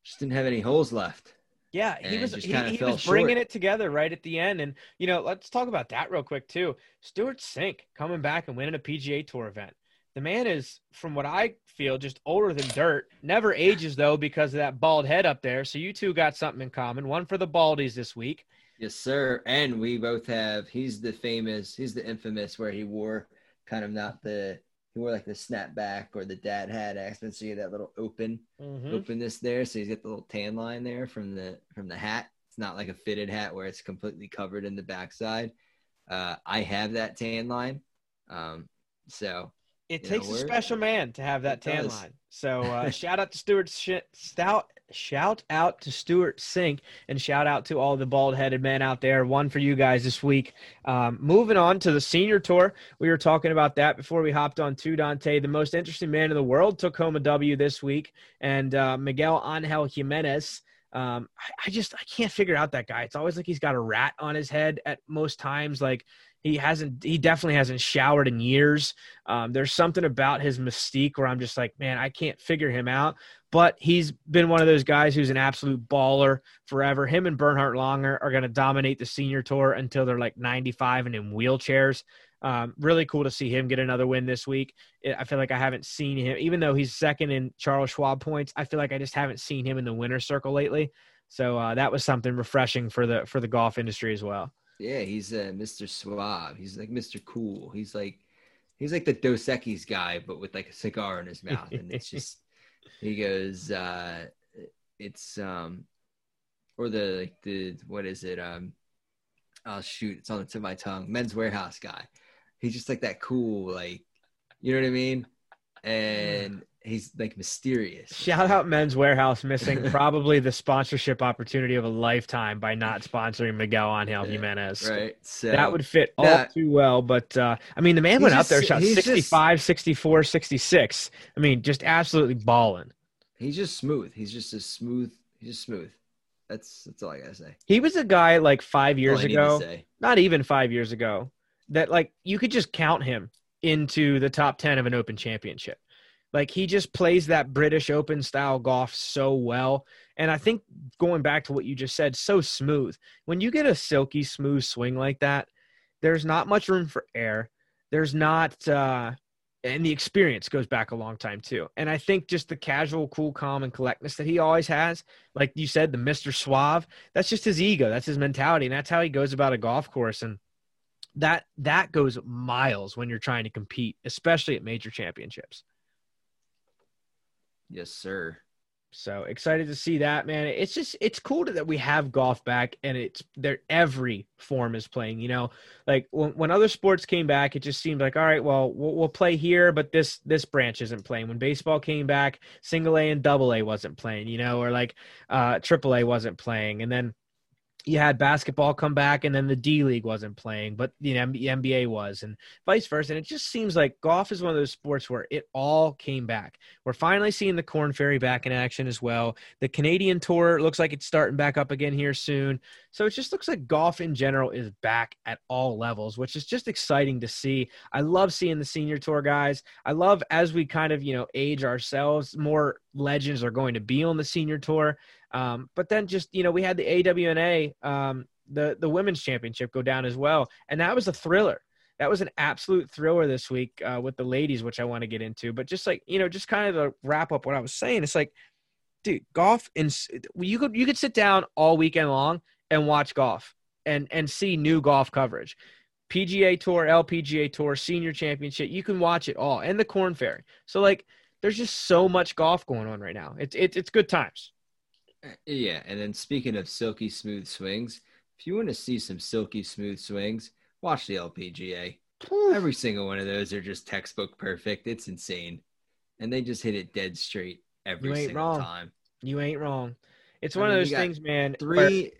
just didn't have any holes left. Yeah, he was he, he was bringing short. it together right at the end, and you know, let's talk about that real quick too. Stewart Cink coming back and winning a PGA Tour event. The man is, from what I feel, just older than dirt. Never ages though because of that bald head up there. So you two got something in common. One for the baldies this week. Yes, sir. And we both have. He's the famous. He's the infamous where he wore kind of not the. He wore like the snapback or the dad hat accent. So you that little open mm-hmm. openness there. So he's got the little tan line there from the from the hat. It's not like a fitted hat where it's completely covered in the backside. Uh, I have that tan line. Um, so it takes a special man to have that tan does. line. So uh, shout out to Stewart Stout Shout out to Stewart Cink and shout out to all the bald headed men out there. One for you guys this week. Um, moving on to the senior tour. We were talking about that before we hopped on to Dante. The most interesting man in the world took home a W this week, and uh, Miguel Angel Jimenez. Um, I, I just I can't figure out that guy. It's always like he's got a rat on his head at most times. Like he hasn't he definitely hasn't showered in years um, there's something about his mystique where i'm just like man i can't figure him out but he's been one of those guys who's an absolute baller forever him and bernhard langer are going to dominate the senior tour until they're like 95 and in wheelchairs um, really cool to see him get another win this week. I feel like I haven't seen him, even though he's second in Charles Schwab points. I feel like I just haven't seen him in the winner's circle lately. So uh, that was something refreshing for the for the golf industry as well. Yeah, he's uh, Mr. Suave. He's like Mr. Cool. He's like he's like the Dos Equis guy, but with like a cigar in his mouth, and it's just he goes, uh, it's um, or the like the what is it? Um, oh shoot, it's on the tip of my tongue. Men's Wearhouse guy. He's just like that cool, like you know what I mean, and he's like mysterious. Shout out Men's Wearhouse missing probably the sponsorship opportunity of a lifetime by not sponsoring Miguel Angel yeah, Jimenez. Right. So that would fit all too well. But uh, I mean, the man went just, out there, shot 65, just, 64, 66. I mean, just absolutely balling. He's just smooth. He's just a smooth. He's just smooth. That's that's all I gotta say. He was a guy like five years ago, not even five years ago, that like you could just count him into the top ten of an Open Championship. Like he just plays that British Open style golf so well. And I think going back to what you just said, so smooth. When you get a silky smooth swing like that, there's not much room for air. There's not uh and the experience goes back a long time too. And I think just the casual, cool, calm, and collectness that he always has, like you said, the Mr. Suave, that's just his ego. That's his mentality. And that's how he goes about a golf course. And that that goes miles when you're trying to compete, especially at major championships. Yes, sir. So excited to see that, man. It's just it's cool that we have golf back and it's there every form is playing, you know. Like when, when other sports came back, it just seemed like all right, well, well, we'll play here, but this this branch isn't playing. When baseball came back, single A and double A wasn't playing, you know, or like uh triple A wasn't playing. And then you had basketball come back and then the D League wasn't playing, but the NBA was, and vice versa. And it just seems like golf is one of those sports where it all came back. We're finally seeing the Corn Ferry back in action as well. The Canadian Tour looks like it's starting back up again here soon. So it just looks like golf in general is back at all levels, which is just exciting to see. I love seeing the senior tour guys. I love as we kind of, you know, age ourselves, more legends are going to be on the senior tour. Um, but then just you know we had the ANA um, the the women's championship go down as well, and that was a thriller. That was an absolute thriller this week uh, with the ladies, which I want to get into. But just like you know, just kind of to wrap up what I was saying, it's like, dude, golf and you could you could sit down all weekend long and watch golf and and see new golf coverage. PGA Tour, LPGA Tour, Senior Championship, you can watch it all, and the Corn Ferry. So like, there's just so much golf going on right now. It's it's it's good times. Yeah, and then speaking of silky smooth swings, if you want to see some silky smooth swings, watch the LPGA. Every single one of those are just textbook perfect. It's insane, and they just hit it dead straight every single wrong. time. You ain't wrong. It's I one mean, of those things, man. Three, where...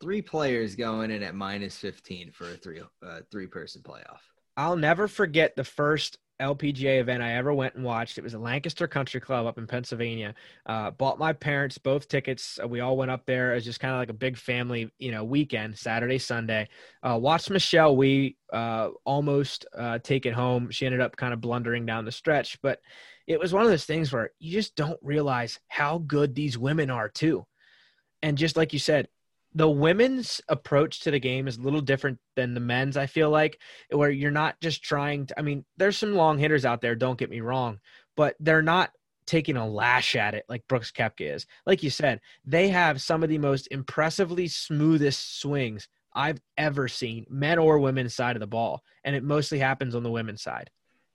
three players going in at minus fifteen for a three uh, three person playoff. I'll never forget the first LPGA event I ever went and watched. It was a Lancaster Country Club up in Pennsylvania. Uh, bought my parents both tickets. Uh, we all went up there. It was just kind of like a big family, you know, weekend, Saturday, Sunday. Uh, watched Michelle Wie uh, almost uh, take it home. She ended up kind of blundering down the stretch, but it was one of those things where you just don't realize how good these women are too. And just like you said, the women's approach to the game is a little different than the men's i feel like where you're not just trying to i mean there's some long hitters out there don't get me wrong but they're not taking a lash at it like brooks koepka is. Like you said they have some of the most impressively smoothest swings i've ever seen men or women's side of the ball and it mostly happens on the women's side.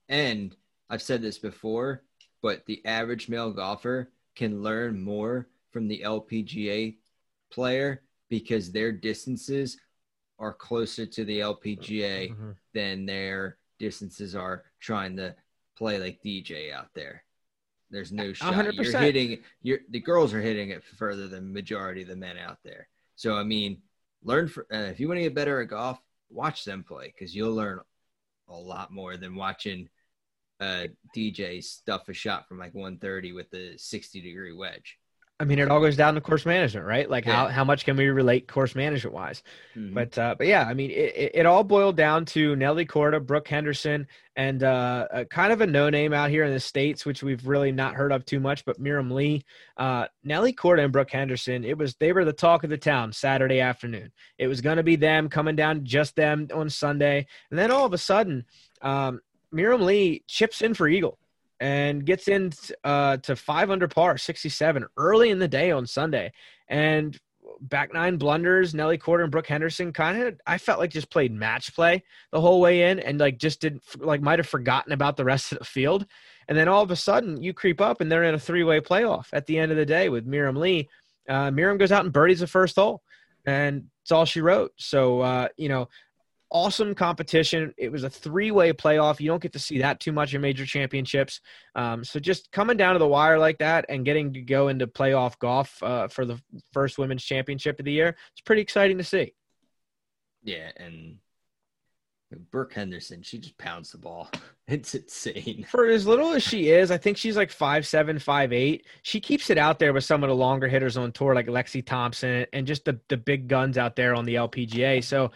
And i've said this before but the average male golfer can learn more from the lpga player because their distances are closer to the LPGA mm-hmm. than their distances are trying to play like DJ out there. There's no shot. 100%. You're hitting. You're the girls are hitting it further than majority of the men out there. So I mean, learn for uh, if you want to get better at golf, watch them play because you'll learn a lot more than watching uh, DJ stuff a shot from like 130 with the 60 degree wedge. I mean, it all goes down to course management, right? Like yeah. how, how much can we relate course management wise? Mm-hmm. But uh, but yeah, I mean, it, it, all boiled down to Nelly Korda, Brooke Henderson, and uh, a, kind of a no name out here in the states, which we've really not heard of too much. But Miriam Lee, uh, Nelly Korda and Brooke Henderson, it was they were the talk of the town Saturday afternoon. It was going to be them coming down, just them on Sunday, and then all of a sudden, um, Miriam Lee chips in for eagle and gets in uh, to five under par, 67 early in the day on Sunday. And back nine blunders, Nelly Korda and Brooke Henderson kind of, I felt like just played match play the whole way in and like just didn't, like might have forgotten about the rest of the field. And then all of a sudden you creep up and they're in a three way playoff at the end of the day with Miriam Lee. Uh, Miriam goes out and birdies the first hole and it's all she wrote. So, uh, you know, awesome competition. It was a three way playoff. You don't get to see that too much in major championships. Um, so just coming down to the wire like that and getting to go into playoff golf uh, for the first women's championship of the year, it's pretty exciting to see. Yeah, and Brooke Henderson, she just pounds the ball. It's insane. For as little as she is, I think she's like five seven, five eight. She keeps it out there with some of the longer hitters on tour, like Lexi Thompson and just the, the big guns out there on the LPGA. So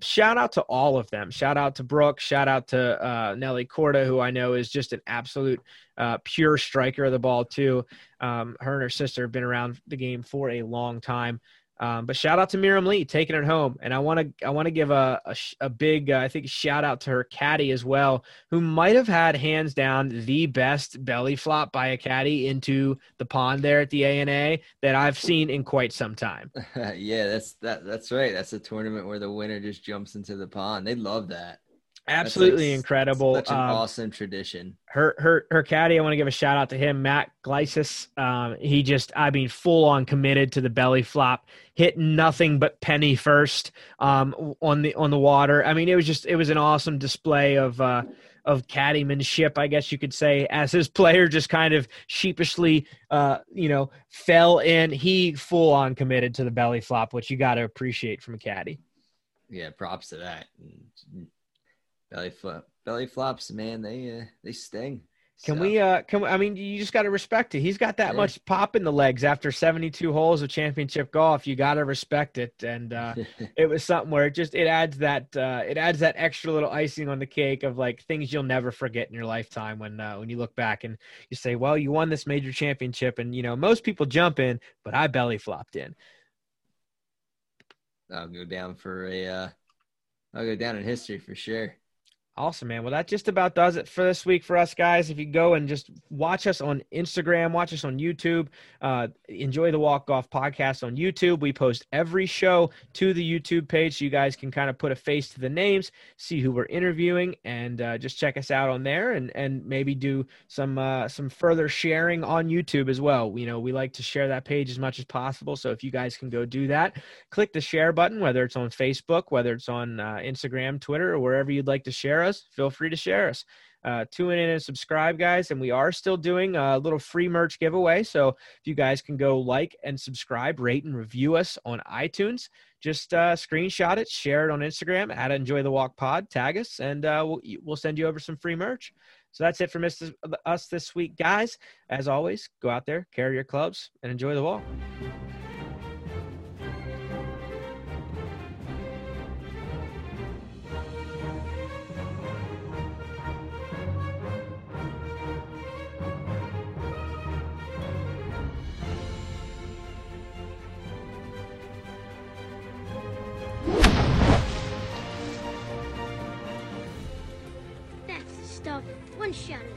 shout out to all of them. Shout out to Brooke. Shout out to uh, Nelly Korda, who I know is just an absolute uh, pure striker of the ball, too. Um, her and her sister have been around the game for a long time. Um, but shout out to Miriam Lee taking it home, and I want to I want to give a a, a big uh, I think shout out to her caddy as well, who might have had hands down the best belly flop by a caddy into the pond there at the ANA that I've seen in quite some time. yeah, that's that that's right. That's a tournament where the winner just jumps into the pond. They love that. Absolutely like, incredible. Such an um, awesome tradition. Her her her caddy, I want to give a shout out to him, Matt Glysis. Um, he just, I mean, full on committed to the belly flop, hit nothing but penny first um, on the on the water. I mean, it was just it was an awesome display of uh, of caddymanship, I guess you could say, as his player just kind of sheepishly, uh, you know, fell in. He full on committed to the belly flop, which you got to appreciate from a caddy. Yeah, props to that belly flop belly flops man they uh, they sting can so. we uh can we, I mean you just got to respect it. He's got that yeah. much pop in the legs after 72 holes of championship golf. You got to respect it and uh it was something where it just it adds that uh it adds that extra little icing on the cake of like things you'll never forget in your lifetime when uh when you look back and you say, "Well, you won this major championship and you know, most people jump in, but I belly flopped in." I'll go down for a uh I'll go down in history for sure. Awesome, man. Well, that just about does it for this week for us guys. If you go and just watch us on Instagram, watch us on YouTube, uh, enjoy the Walk Golf podcast on YouTube. We post every show to the YouTube page so you guys can kind of put a face to the names, see who we're interviewing, and uh, just check us out on there and and maybe do some uh, some further sharing on YouTube as well. You know, we like to share that page as much as possible. So if you guys can go do that, click the share button, whether it's on Facebook, whether it's on uh, Instagram, Twitter, or wherever you'd like to share us, feel free to share us. Uh, tune in and subscribe, guys. And we are still doing a little free merch giveaway. So if you guys can go like and subscribe, rate and review us on iTunes, just uh, screenshot it, share it on Instagram at Enjoy the Walk Pod, tag us, and uh, we'll, we'll send you over some free merch. So that's it for us this week, guys. As always, go out there, carry your clubs, and enjoy the walk. one.